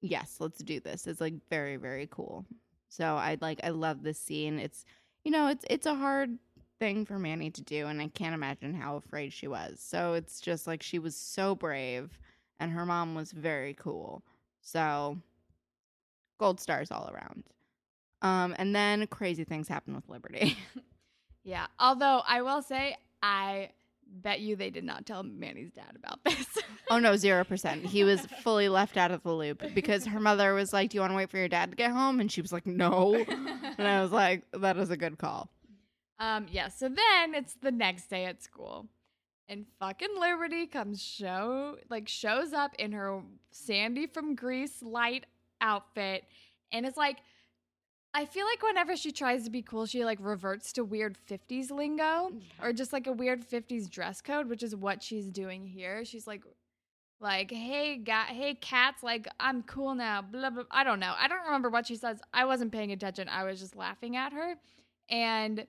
"Yes, let's do this," is like very very cool. So I like I love this scene. It's you know it's it's a hard thing for Manny to do, and I can't imagine how afraid she was. So it's just like she was so brave, and her mom was very cool. So gold stars all around. Um, and then crazy things happen with Liberty. <laughs> yeah, although I will say I bet you they did not tell Manny's dad about <laughs> this. oh no, zero percent. He was fully left out of the loop because her mother was like, "Do you want to wait for your dad to get home?" And she was like, "No," and I was like, "That is a good call." Um, yeah. So then it's the next day at school, and fucking Liberty comes show like shows up in her Sandy from Grease light outfit and it's like I feel like whenever she tries to be cool, she like reverts to weird 50s lingo mm-hmm. or just like a weird 50s dress code, which is what she's doing here. She's like like, "Hey, guy, hey cats, like I'm cool now." Blah blah. I don't know. I don't remember what she says. I wasn't paying attention. I was just laughing at her. And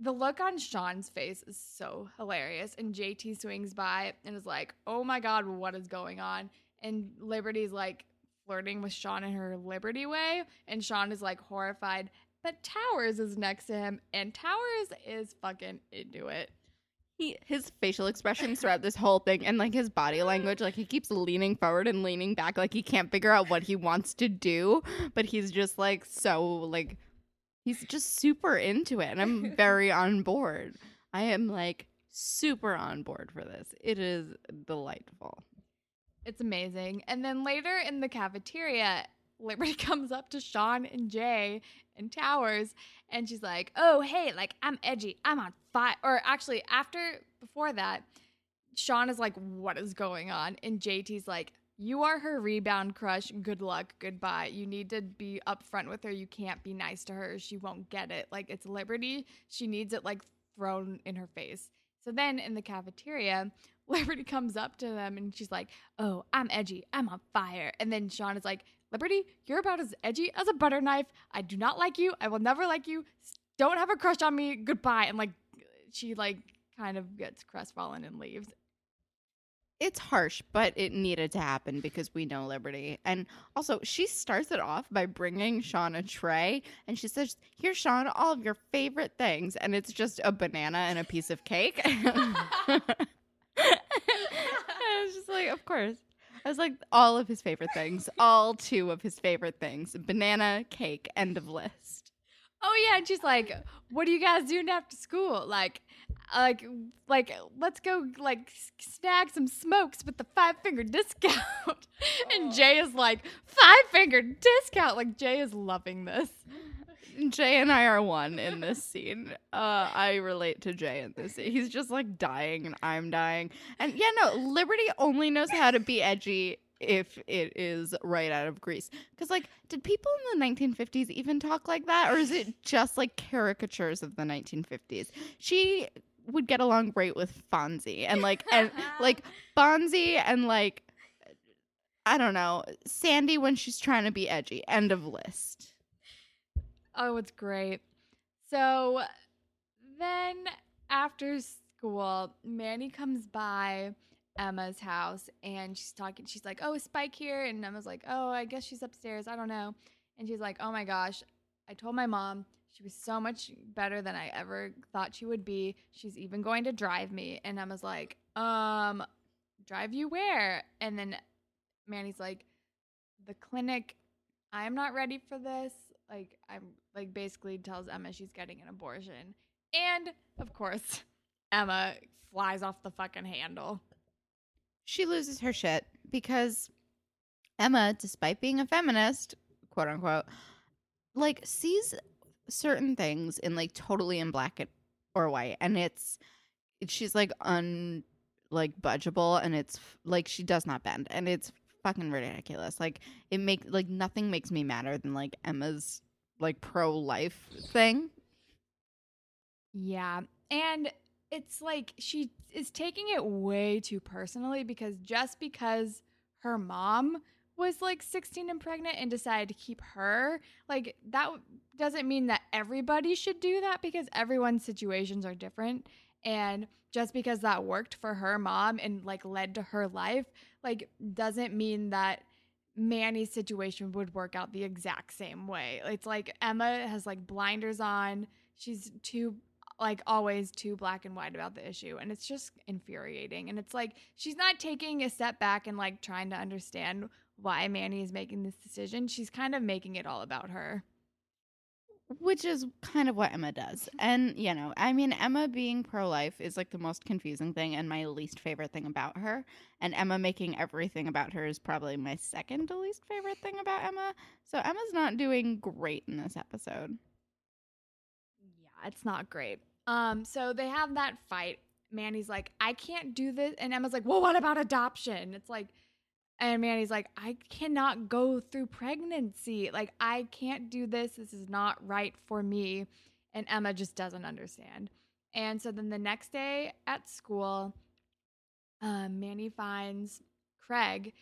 the look on Sean's face is so hilarious. And JT swings by and is like, "Oh my god, what is going on?" And Liberty's like flirting with Sean in her Liberty way, and Sean is like horrified. But Towers is next to him, and Towers is fucking into it. He his facial expressions throughout this whole thing and like his body language, like he keeps leaning forward and leaning back, like he can't figure out what he wants to do, but he's just like so like he's just super into it, and I'm <laughs> very on board. I am like super on board for this. It is delightful. It's amazing. And then later in the cafeteria, Liberty <laughs> comes up to Sean and Jay and Towers, and she's like, "Oh, hey, like I'm edgy. I'm on fire." Or actually, after before that, Sean is like, "What is going on?" And JT's like, "You are her rebound crush. Good luck. Goodbye. You need to be upfront with her. You can't be nice to her. She won't get it. Like it's Liberty. She needs it like thrown in her face." So then in the cafeteria, <laughs> Liberty comes up to them and she's like, Oh, I'm edgy. I'm on fire. And then Sean is like, Liberty, you're about as edgy as a butter knife. I do not like you. I will never like you. Don't have a crush on me. Goodbye. And like, she like kind of gets crestfallen and leaves. It's harsh, but it needed to happen because we know Liberty. And also, she starts it off by bringing Sean a tray and she says, Here's Sean, all of your favorite things. And it's just a banana and a piece of cake. <laughs> <laughs> I was just like, Of course. I was like, all of his favorite things, <laughs> all two of his favorite things banana, cake, end of list. Oh yeah, and she's like, "What are you guys doing after school? Like, like, like, let's go like snag some smokes with the five finger discount." <laughs> and oh. Jay is like, five finger discount." Like Jay is loving this. <laughs> Jay and I are one in this scene. Uh, I relate to Jay in this. Scene. He's just like dying, and I'm dying. And yeah, no, Liberty only knows how to be edgy if it is right out of Grease. Because, like, did people in the 1950s even talk like that? Or is it just like caricatures of the 1950s? She would get along great with Fonzie and like, and like Fonzie and like, I don't know, Sandy when she's trying to be edgy. End of list. Oh, it's great. So then after school, Manny comes by Emma's house and she's talking. She's like, "Oh, Spike here?" And Emma's like, "Oh, I guess she's upstairs. I don't know." And she's like, "Oh my gosh, I told my mom she was so much better than I ever thought she would be. She's even going to drive me." And Emma's like, "Um, drive you where?" And then Manny's like, "The clinic. I am not ready for this. Like, I'm like basically tells Emma she's getting an abortion." And of course, <laughs> Emma flies off the fucking handle. she loses her shit because Emma, despite being a feminist, quote unquote, like sees certain things in like totally in black or white, and it's she's like un like budgeable, and it's like she does not bend, and it's fucking ridiculous. Like it make like nothing makes me madder than like Emma's like pro life thing. Yeah. And it's like she is taking it way too personally because just because her mom was like 16 and pregnant and decided to keep her, like that doesn't mean that everybody should do that because everyone's situations are different. And just because that worked for her mom and like led to her life, like doesn't mean that Manny's situation would work out the exact same way. It's like Emma has like blinders on. She's too like always too black and white about the issue and it's just infuriating and it's like she's not taking a step back and like trying to understand why Manny is making this decision. She's kind of making it all about her. Which is kind of what Emma does. And, you know, I mean, Emma being pro life is like the most confusing thing and my least favorite thing about her. And Emma making everything about her is probably my second to least favorite thing about Emma. So Emma's not doing great in this episode. Yeah, it's not great. Um, so they have that fight, Manny's like, I can't do this. And Emma's like, well, what about adoption? It's like, and Manny's like, I cannot go through pregnancy. Like, I can't do this. This is not right for me. And Emma just doesn't understand. And so then the next day at school, um, Manny finds Craig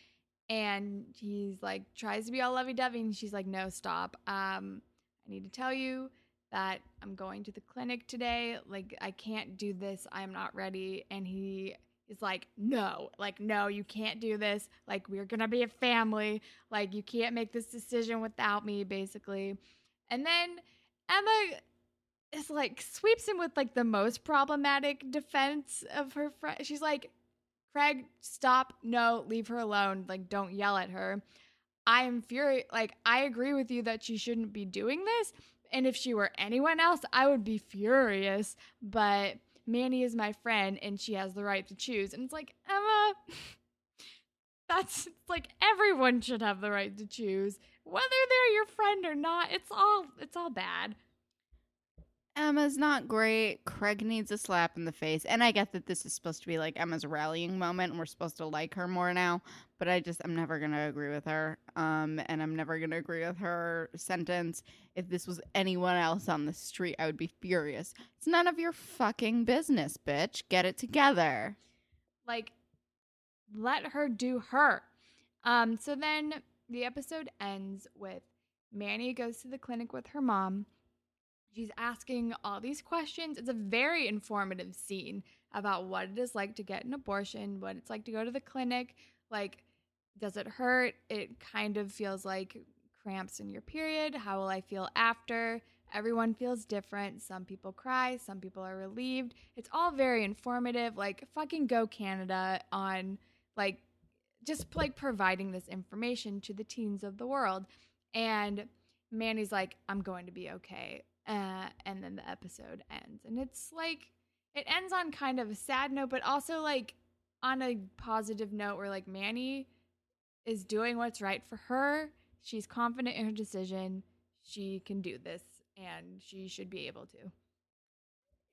and he's like, tries to be all lovey dovey. And she's like, no, stop. Um, I need to tell you that I'm going to the clinic today. Like, I can't do this. I'm not ready. And he is like, no, like, no, you can't do this. Like, we're going to be a family. Like, you can't make this decision without me, basically. And then Emma is like, sweeps him with like the most problematic defense of her friend. She's like, Craig, stop. No, leave her alone. Like, don't yell at her. I am furious. Like, I agree with you that she shouldn't be doing this. And if she were anyone else, I would be furious. But Manny is my friend and she has the right to choose. And it's like, Emma, <laughs> that's like everyone should have the right to choose. Whether they're your friend or not, it's all it's all bad. Emma's not great. Craig needs a slap in the face. And I get that this is supposed to be like Emma's rallying moment and we're supposed to like her more now, but I just I'm never going to agree with her. Um and I'm never going to agree with her sentence. If this was anyone else on the street, I would be furious. It's none of your fucking business, bitch. Get it together. Like let her do her. Um so then the episode ends with Manny goes to the clinic with her mom She's asking all these questions. It's a very informative scene about what it is like to get an abortion, what it's like to go to the clinic. Like, does it hurt? It kind of feels like cramps in your period. How will I feel after? Everyone feels different. Some people cry, some people are relieved. It's all very informative. Like, fucking go Canada on, like, just like providing this information to the teens of the world. And Manny's like, I'm going to be okay. Uh, and then the episode ends. And it's like, it ends on kind of a sad note, but also like on a positive note where like Manny is doing what's right for her. She's confident in her decision. She can do this and she should be able to.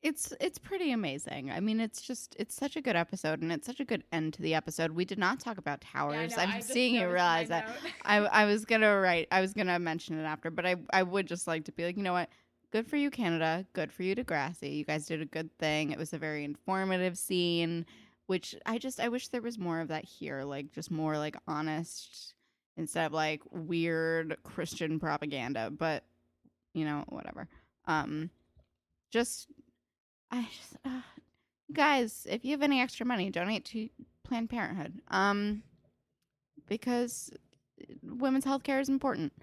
It's it's pretty amazing. I mean, it's just it's such a good episode and it's such a good end to the episode. We did not talk about Towerz. Yeah, I'm seeing you realize that. I I was gonna write I was gonna mention it after, but I I would just like to be like, you know what? Good for you, Canada. Good for you, Degrassi. You guys did a good thing. It was a very informative scene, which I just I wish there was more of that here, like just more like honest instead of like weird Christian propaganda. But you know, whatever. Um, just I just uh, guys, if you have any extra money, donate to Planned Parenthood. Um, because women's health care is important.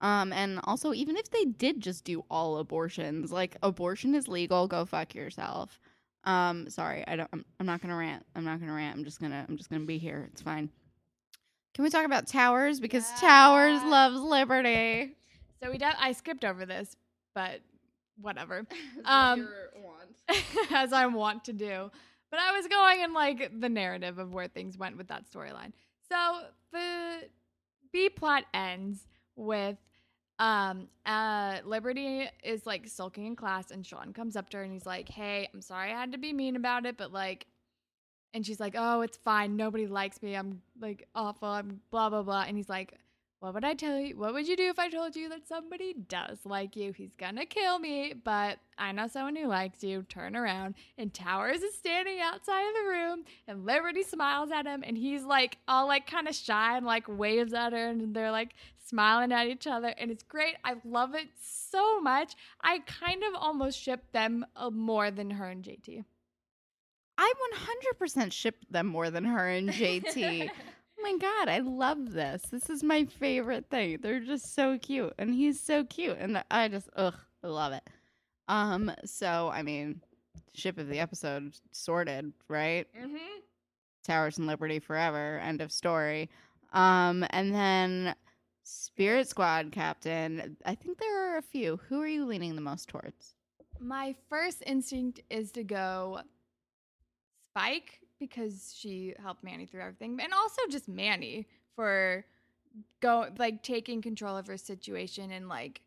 Um, and also, even if they did just do all abortions, like abortion is legal, go fuck yourself. Um, sorry, I don't. I'm, I'm not gonna rant. I'm not gonna rant. I'm just gonna. I'm just gonna be here. It's fine. Can we talk about Towerz because yeah. Towerz loves liberty? So we. De- I skipped over this, but whatever. <laughs> um, <laughs> as I want to do. But I was going in like the narrative of where things went with that storyline. So the B plot ends with um uh liberty is like sulking in class and sean comes up to her and he's like hey i'm sorry i had to be mean about it but like and she's like oh it's fine nobody likes me i'm like awful i'm blah blah blah and he's like what would I tell you? What would you do if I told you that somebody does like you? He's gonna kill me, but I know someone who likes you. Turn around, and Towerz is standing outside of the room, and Liberty smiles at him, and he's like all like kind of shy and like waves at her, and they're like smiling at each other, and it's great. I love it so much. I kind of almost ship them uh, more than her and JT. I 100% shipped them more than her and JT. <laughs> Oh my god, I love this. This is my favorite thing. They're just so cute, and he's so cute, and I just ugh, I love it. Um, so I mean, ship of the episode sorted, right? Mm-hmm. Towerz and Liberty forever. End of story. Um, and then Spirit Squad captain. I think there are a few. Who are you leaning the most towards? My first instinct is to go Spike because she helped Manny through everything, and also just Manny for go like taking control of her situation and like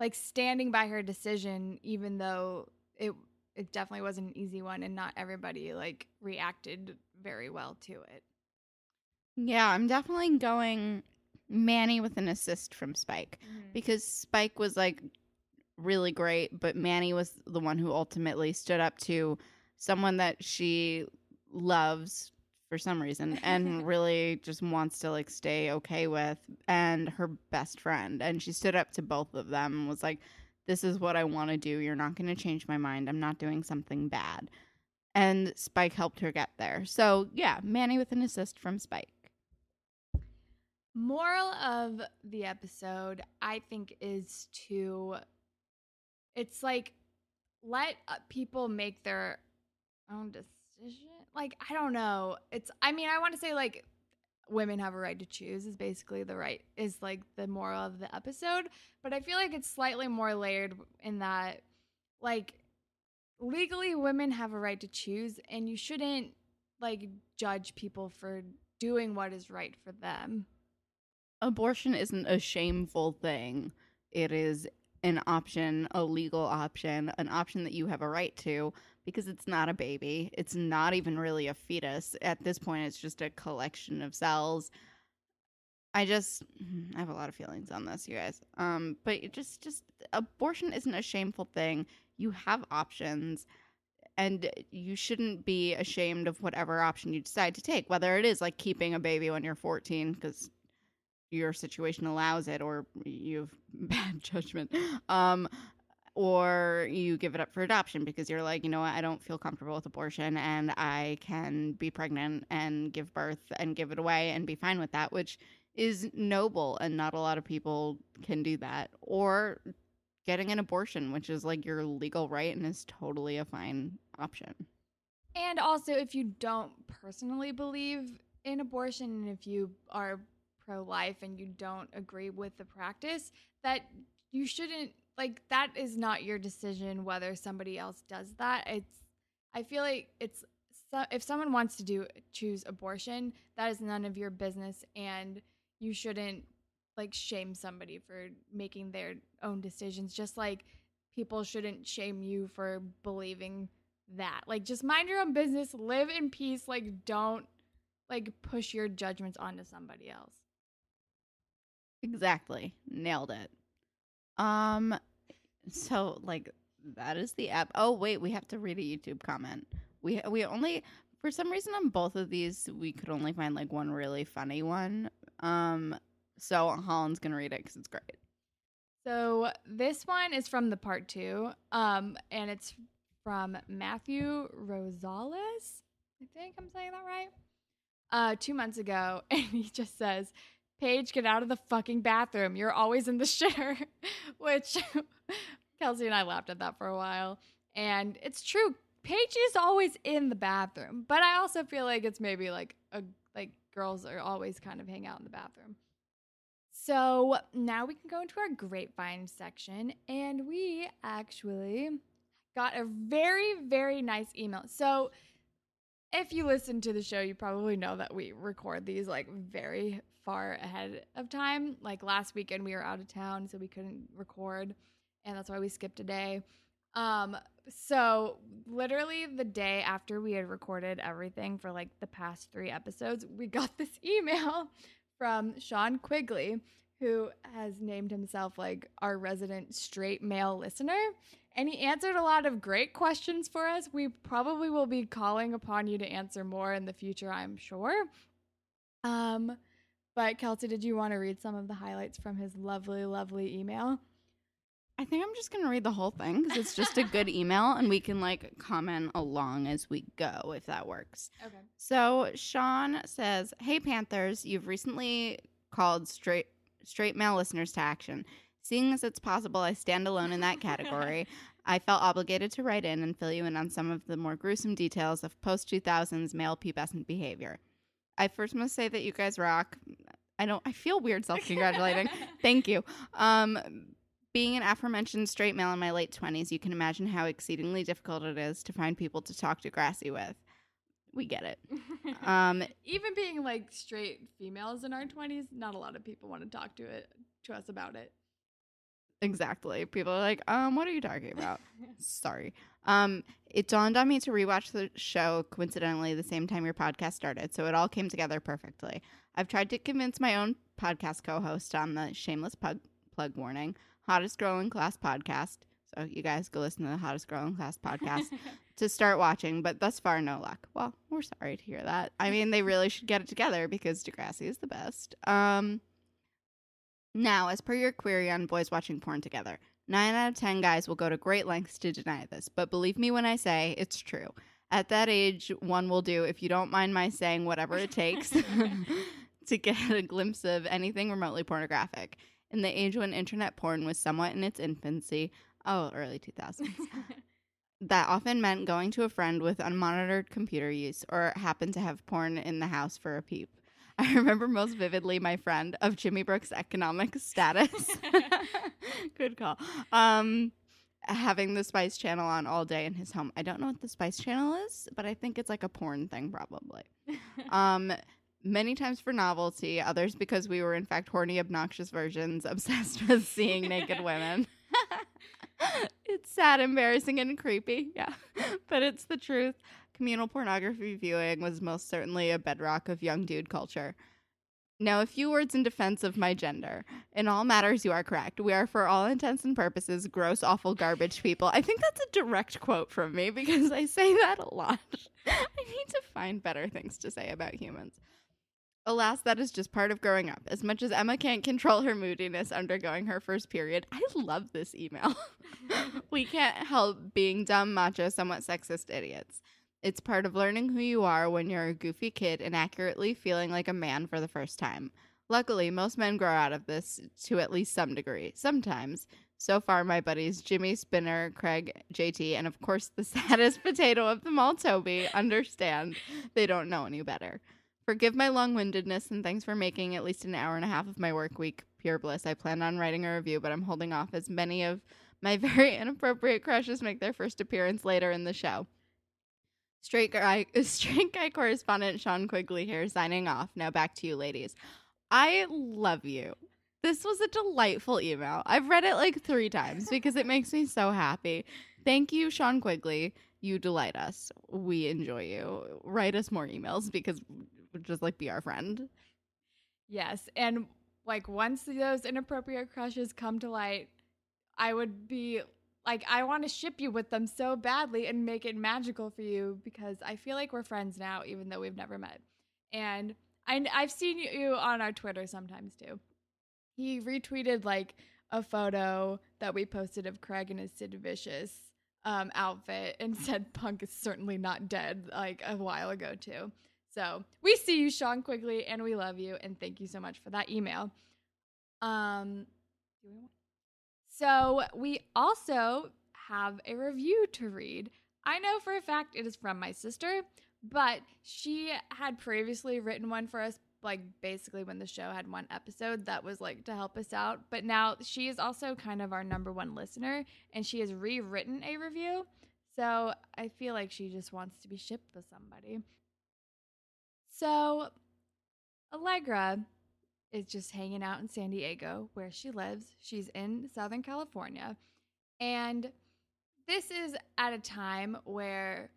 like standing by her decision even though it it definitely wasn't an easy one, and not everybody like reacted very well to it. Yeah, I'm definitely going Manny with an assist from Spike mm-hmm. because Spike was like really great, but Manny was the one who ultimately stood up to someone that she loves for some reason <laughs> and really just wants to like stay okay with and her best friend and she stood up to both of them and was like this is what I want to do. You're not going to change my mind. I'm not doing something bad. And Spike helped her get there. So, yeah, Manny with an assist from Spike. Moral of the episode, I think, is to it's like let uh, people make their own decision. Like, I don't know. It's, I mean, I want to say, like, women have a right to choose is basically the right, is like the moral of the episode. But I feel like it's slightly more layered in that, like, legally women have a right to choose, and you shouldn't, like, judge people for doing what is right for them. Abortion isn't a shameful thing. It is an option, a legal option, an option that you have a right to because it's not a baby. It's not even really a fetus. At this point, it's just a collection of cells. I just I have a lot of feelings on this, you guys. Um, but just just abortion isn't a shameful thing. You have options and you shouldn't be ashamed of whatever option you decide to take, whether it is like keeping a baby when you're 14 because your situation allows it or you have <laughs> bad judgment um or you give it up for adoption because you're like you know what? I don't feel comfortable with abortion and i can be pregnant and give birth and give it away and be fine with that which is noble and not a lot of people can do that or getting an abortion which is like your legal right and is totally a fine option. And also, if you don't personally believe in abortion and if you are pro life and you don't agree with the practice, that you shouldn't, like, that is not your decision whether somebody else does that. It's, I feel like it's, so, if someone wants to do choose abortion, that is none of your business and you shouldn't like shame somebody for making their own decisions just like people shouldn't shame you for believing that. Like just mind your own business, live in peace, like don't like push your judgments onto somebody else. Exactly. Nailed it. Um so like that is the app. Oh wait, we have to read a YouTube comment. We we only for some reason on both of these we could only find like one really funny one. Um so Holland's going to read it cuz it's great. So this one is from the part 2 um and it's from Matthew Rosales. I think I'm saying that right. Uh 2 months ago <laughs> and he just says Paige, get out of the fucking bathroom. You're always in the <laughs> shitter. Which <laughs> Kelsey and I laughed at that for a while. And it's true. Paige is always in the bathroom. But I also feel like it's maybe like a like girls are always kind of hang out in the bathroom. So now we can go into our grapevine section. And we actually got a very, very nice email. So if you listen to the show, you probably know that we record these like very far ahead of time. Like last weekend, we were out of town, so we couldn't record, and that's why we skipped a day. Um, so literally the day after we had recorded everything for like the past three episodes, we got <laughs> this email from Sean Quigley, who has named himself like our resident straight male listener. And he answered a lot of great questions for us. We probably will be calling upon you to answer more in the future, I'm sure. Um, but Kelsey, did you want to read some of the highlights from his lovely, lovely email? I think I'm just going to read the whole thing cuz it's just a good <laughs> email and we can like comment along as we go if that works. Okay. So Sean says, "Hey Panthers, you've recently called straight straight male listeners to action. Seeing as it's possible I stand alone in that category, <laughs> I felt obligated to write in and fill you in on some of the more gruesome details of post 2000s male pubescent behavior. I first must say that you guys rock. I don't. I feel weird <laughs> self congratulating. Thank you. Um, being an aforementioned straight male in my late 20s, you can imagine how exceedingly difficult it is to find people to talk Degrassi with. We get it. <laughs> Um, Even being like straight females in our 20s, not a lot of people want to talk to it to us about it. Exactly. People are like, um, what are you talking about? <laughs> Sorry. Um, it dawned on me to rewatch the show coincidentally the same time your podcast started, so it all came together perfectly. I've tried to convince my own podcast co-host on the shameless plug, plug warning, hottest girl in class podcast. So you guys go listen to the hottest girl in class podcast <laughs> to start watching, but thus far no luck. Well, we're sorry to hear that. I mean, they really should get it together because Degrassi is the best. Um, now, as per your query on boys watching porn together, 9 out of 10 guys will go to great lengths to deny this, but believe me when I say it's true. At that age, one will do, if you don't mind my saying, whatever it takes <laughs> <laughs> to get a glimpse of anything remotely pornographic. In the age when internet porn was somewhat in its infancy, oh, early 2000s, <laughs> that often meant going to a friend with unmonitored computer use or happened to have porn in the house for a peep. <laughs> I remember most vividly my friend of Jimmy Brooks' economic <laughs> status. <laughs> Good call. Um, having the Spice Channel on all day in his home. I don't know what the Spice Channel is, but I think it's like a porn thing, probably. um, many times for novelty, others because we were in fact horny, obnoxious versions obsessed with seeing naked women. it's sad, embarrassing, and creepy. Yeah, but it's the truth. Communal pornography viewing was most certainly a bedrock of young dude culture. Now, a few words in defense of my gender. In all matters, you are correct. We are, for all intents and purposes, gross, awful garbage people. I think that's a direct quote from me because I say that a lot. <laughs> I need to find better things to say about humans. Alas, that is just part of growing up. As much as Emma can't control her moodiness undergoing her first period, I love this email. <laughs> we can't help being dumb, macho, somewhat sexist idiots. It's part of learning who you are when you're a goofy kid and accurately feeling like a man for the first time. Luckily, most men grow out of this to at least some degree. Sometimes. So far, my buddies Jimmy, Spinner, Craig, JT, and of course the <laughs> saddest potato of them all, Toby, understand they don't know any better. Forgive my long windedness and thanks for making at least an hour and a half of my work week pure bliss. I plan on writing a review, but I'm holding off as many of my <laughs> very inappropriate crushes make their first appearance later in the show. Straight guy, <laughs> straight guy correspondent Sean Quigley here signing off. Now back to you, ladies. I love you. This was a delightful email. I've read it like three times because it makes me so happy. Thank you, Sean Quigley. You delight us. We enjoy you. Write us more emails because just like be our friend. Yes, and like once those inappropriate crushes come to light, I would be like I want to ship you with them so badly and make it magical for you because I feel like we're friends now, even though we've never met. And I, I've seen you on our Twitter sometimes too. He retweeted like a photo that we posted of Craig in his Sid Vicious um, outfit and <laughs> said Punk is certainly not dead like a while ago too. So we see you, Sean Quigley, and we love you, and thank you so much for that email. Um, so we also have a review to read. I know for a fact it is from my sister, but she had previously written one for us, like basically when the show had one episode that was like to help us out. But now she is also kind of our number one listener, and she has rewritten a review. So I feel like she just wants to be shipped with somebody. So Allegra is just hanging out in San Diego where she lives. She's in Southern California. And this is at a time where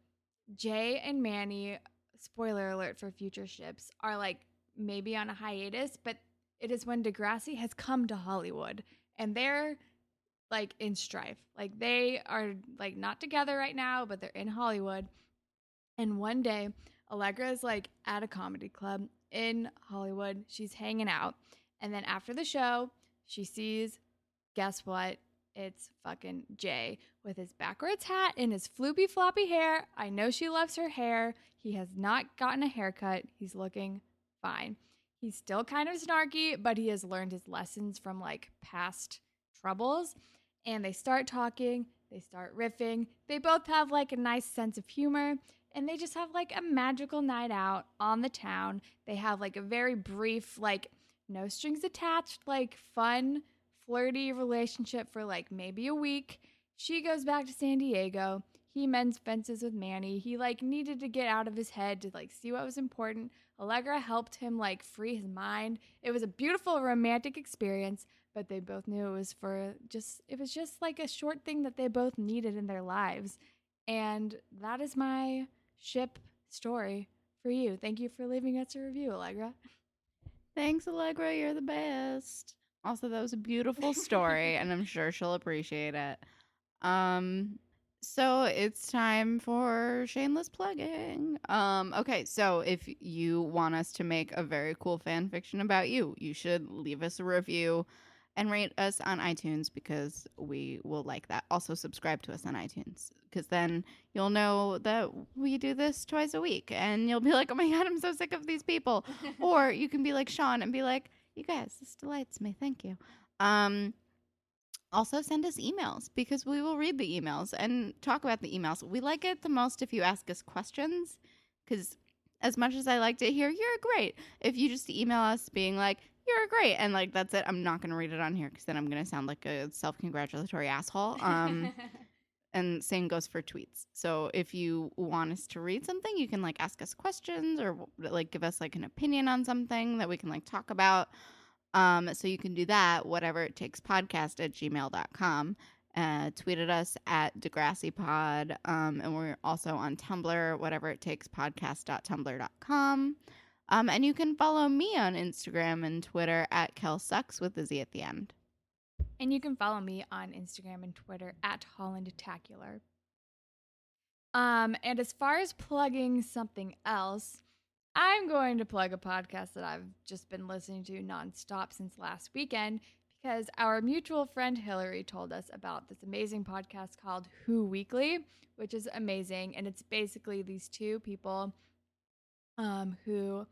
Jay and Manny, spoiler alert for future ships, are like maybe on a hiatus, but it is when Degrassi has come to Hollywood and they're like in strife. Like they are like not together right now, but they're in Hollywood. And one day, Allegra is like at a comedy club in Hollywood. She's hanging out. And then after the show, she sees, guess what? It's fucking Jay with his backwards hat and his floopy floppy hair. I know she loves her hair. He has not gotten a haircut. He's looking fine. He's still kind of snarky, but he has learned his lessons from like past troubles. And they start talking, they start riffing. They both have like a nice sense of humor and they just have like a magical night out on the town. They have like a very brief, like no strings attached, like fun, flirty relationship for like maybe a week. She goes back to San Diego. he mends fences with Manny. He like needed to get out of his head to like see what was important. Allegra helped him like free his mind. It was a beautiful romantic experience, but they both knew it was for just it was just like a short thing that they both needed in their lives. And that is my ship story for you. Thank you for leaving us a review, Allegra. Thanks, Allegra. You're the best. Also, that was a beautiful story, <laughs> and I'm sure she'll appreciate it. Um, so it's time for shameless plugging. Um, okay, so if you want us to make a very cool fan fiction about you, you should leave us a review and rate us on iTunes because we will like that. Also, subscribe to us on iTunes because then you'll know that we do this twice a week and you'll be like, oh my God, I'm so sick of these people. <laughs> or you can be like Sean and be like, you guys, this delights me. Thank you. Um, also send us emails because we will read the emails and talk about the emails. We like it the most if you ask us questions because as much as I like to hear you're great, if you just email us being like you're great and like that's it, I'm not going to read it on here because then I'm going to sound like a self-congratulatory asshole. Um <laughs> and same goes for tweets. So if you want us to read something, you can like ask us questions or like give us like an opinion on something that we can like talk about. Um, so you can do that, whatever it takes podcast at gmail.com. Uh, tweet at us at Degrassi Pod. Um, and we're also on Tumblr, whatever it takes podcast.tumblr.com. Um, and you can follow me on Instagram and Twitter at KelSucks with the Z at the end. And you can follow me on Instagram and Twitter at Hollandtacular. Um, and as far as plugging something else, I'm going to plug a podcast that I've just been listening to nonstop since last weekend because our mutual friend Hillary told us about this amazing podcast called Who Weekly, which is amazing. And it's basically these two people um, who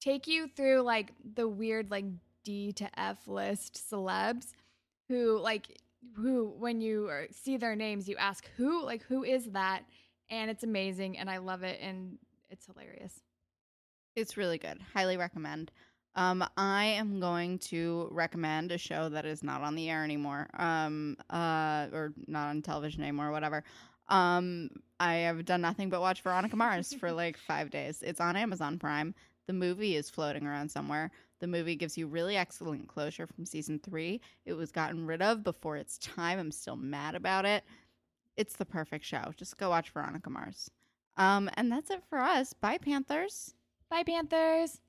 take you through like the weird, like D to F list celebs who, like, who, when you see their names, you ask who, like, who is that? And it's amazing. And I love it. And it's hilarious. It's really good. Highly recommend. Um, I am going to recommend a show that is not on the air anymore, um, uh, or not on television anymore, whatever. Um, I have done nothing but watch Veronica Mars for like <laughs> five days. It's on Amazon Prime. The movie is floating around somewhere. The movie gives you really excellent closure from season three. It was gotten rid of before its time. I'm still mad about it. It's the perfect show. Just go watch Veronica Mars. Um, and that's it for us. Bye, Panthers. Bye, Panthers.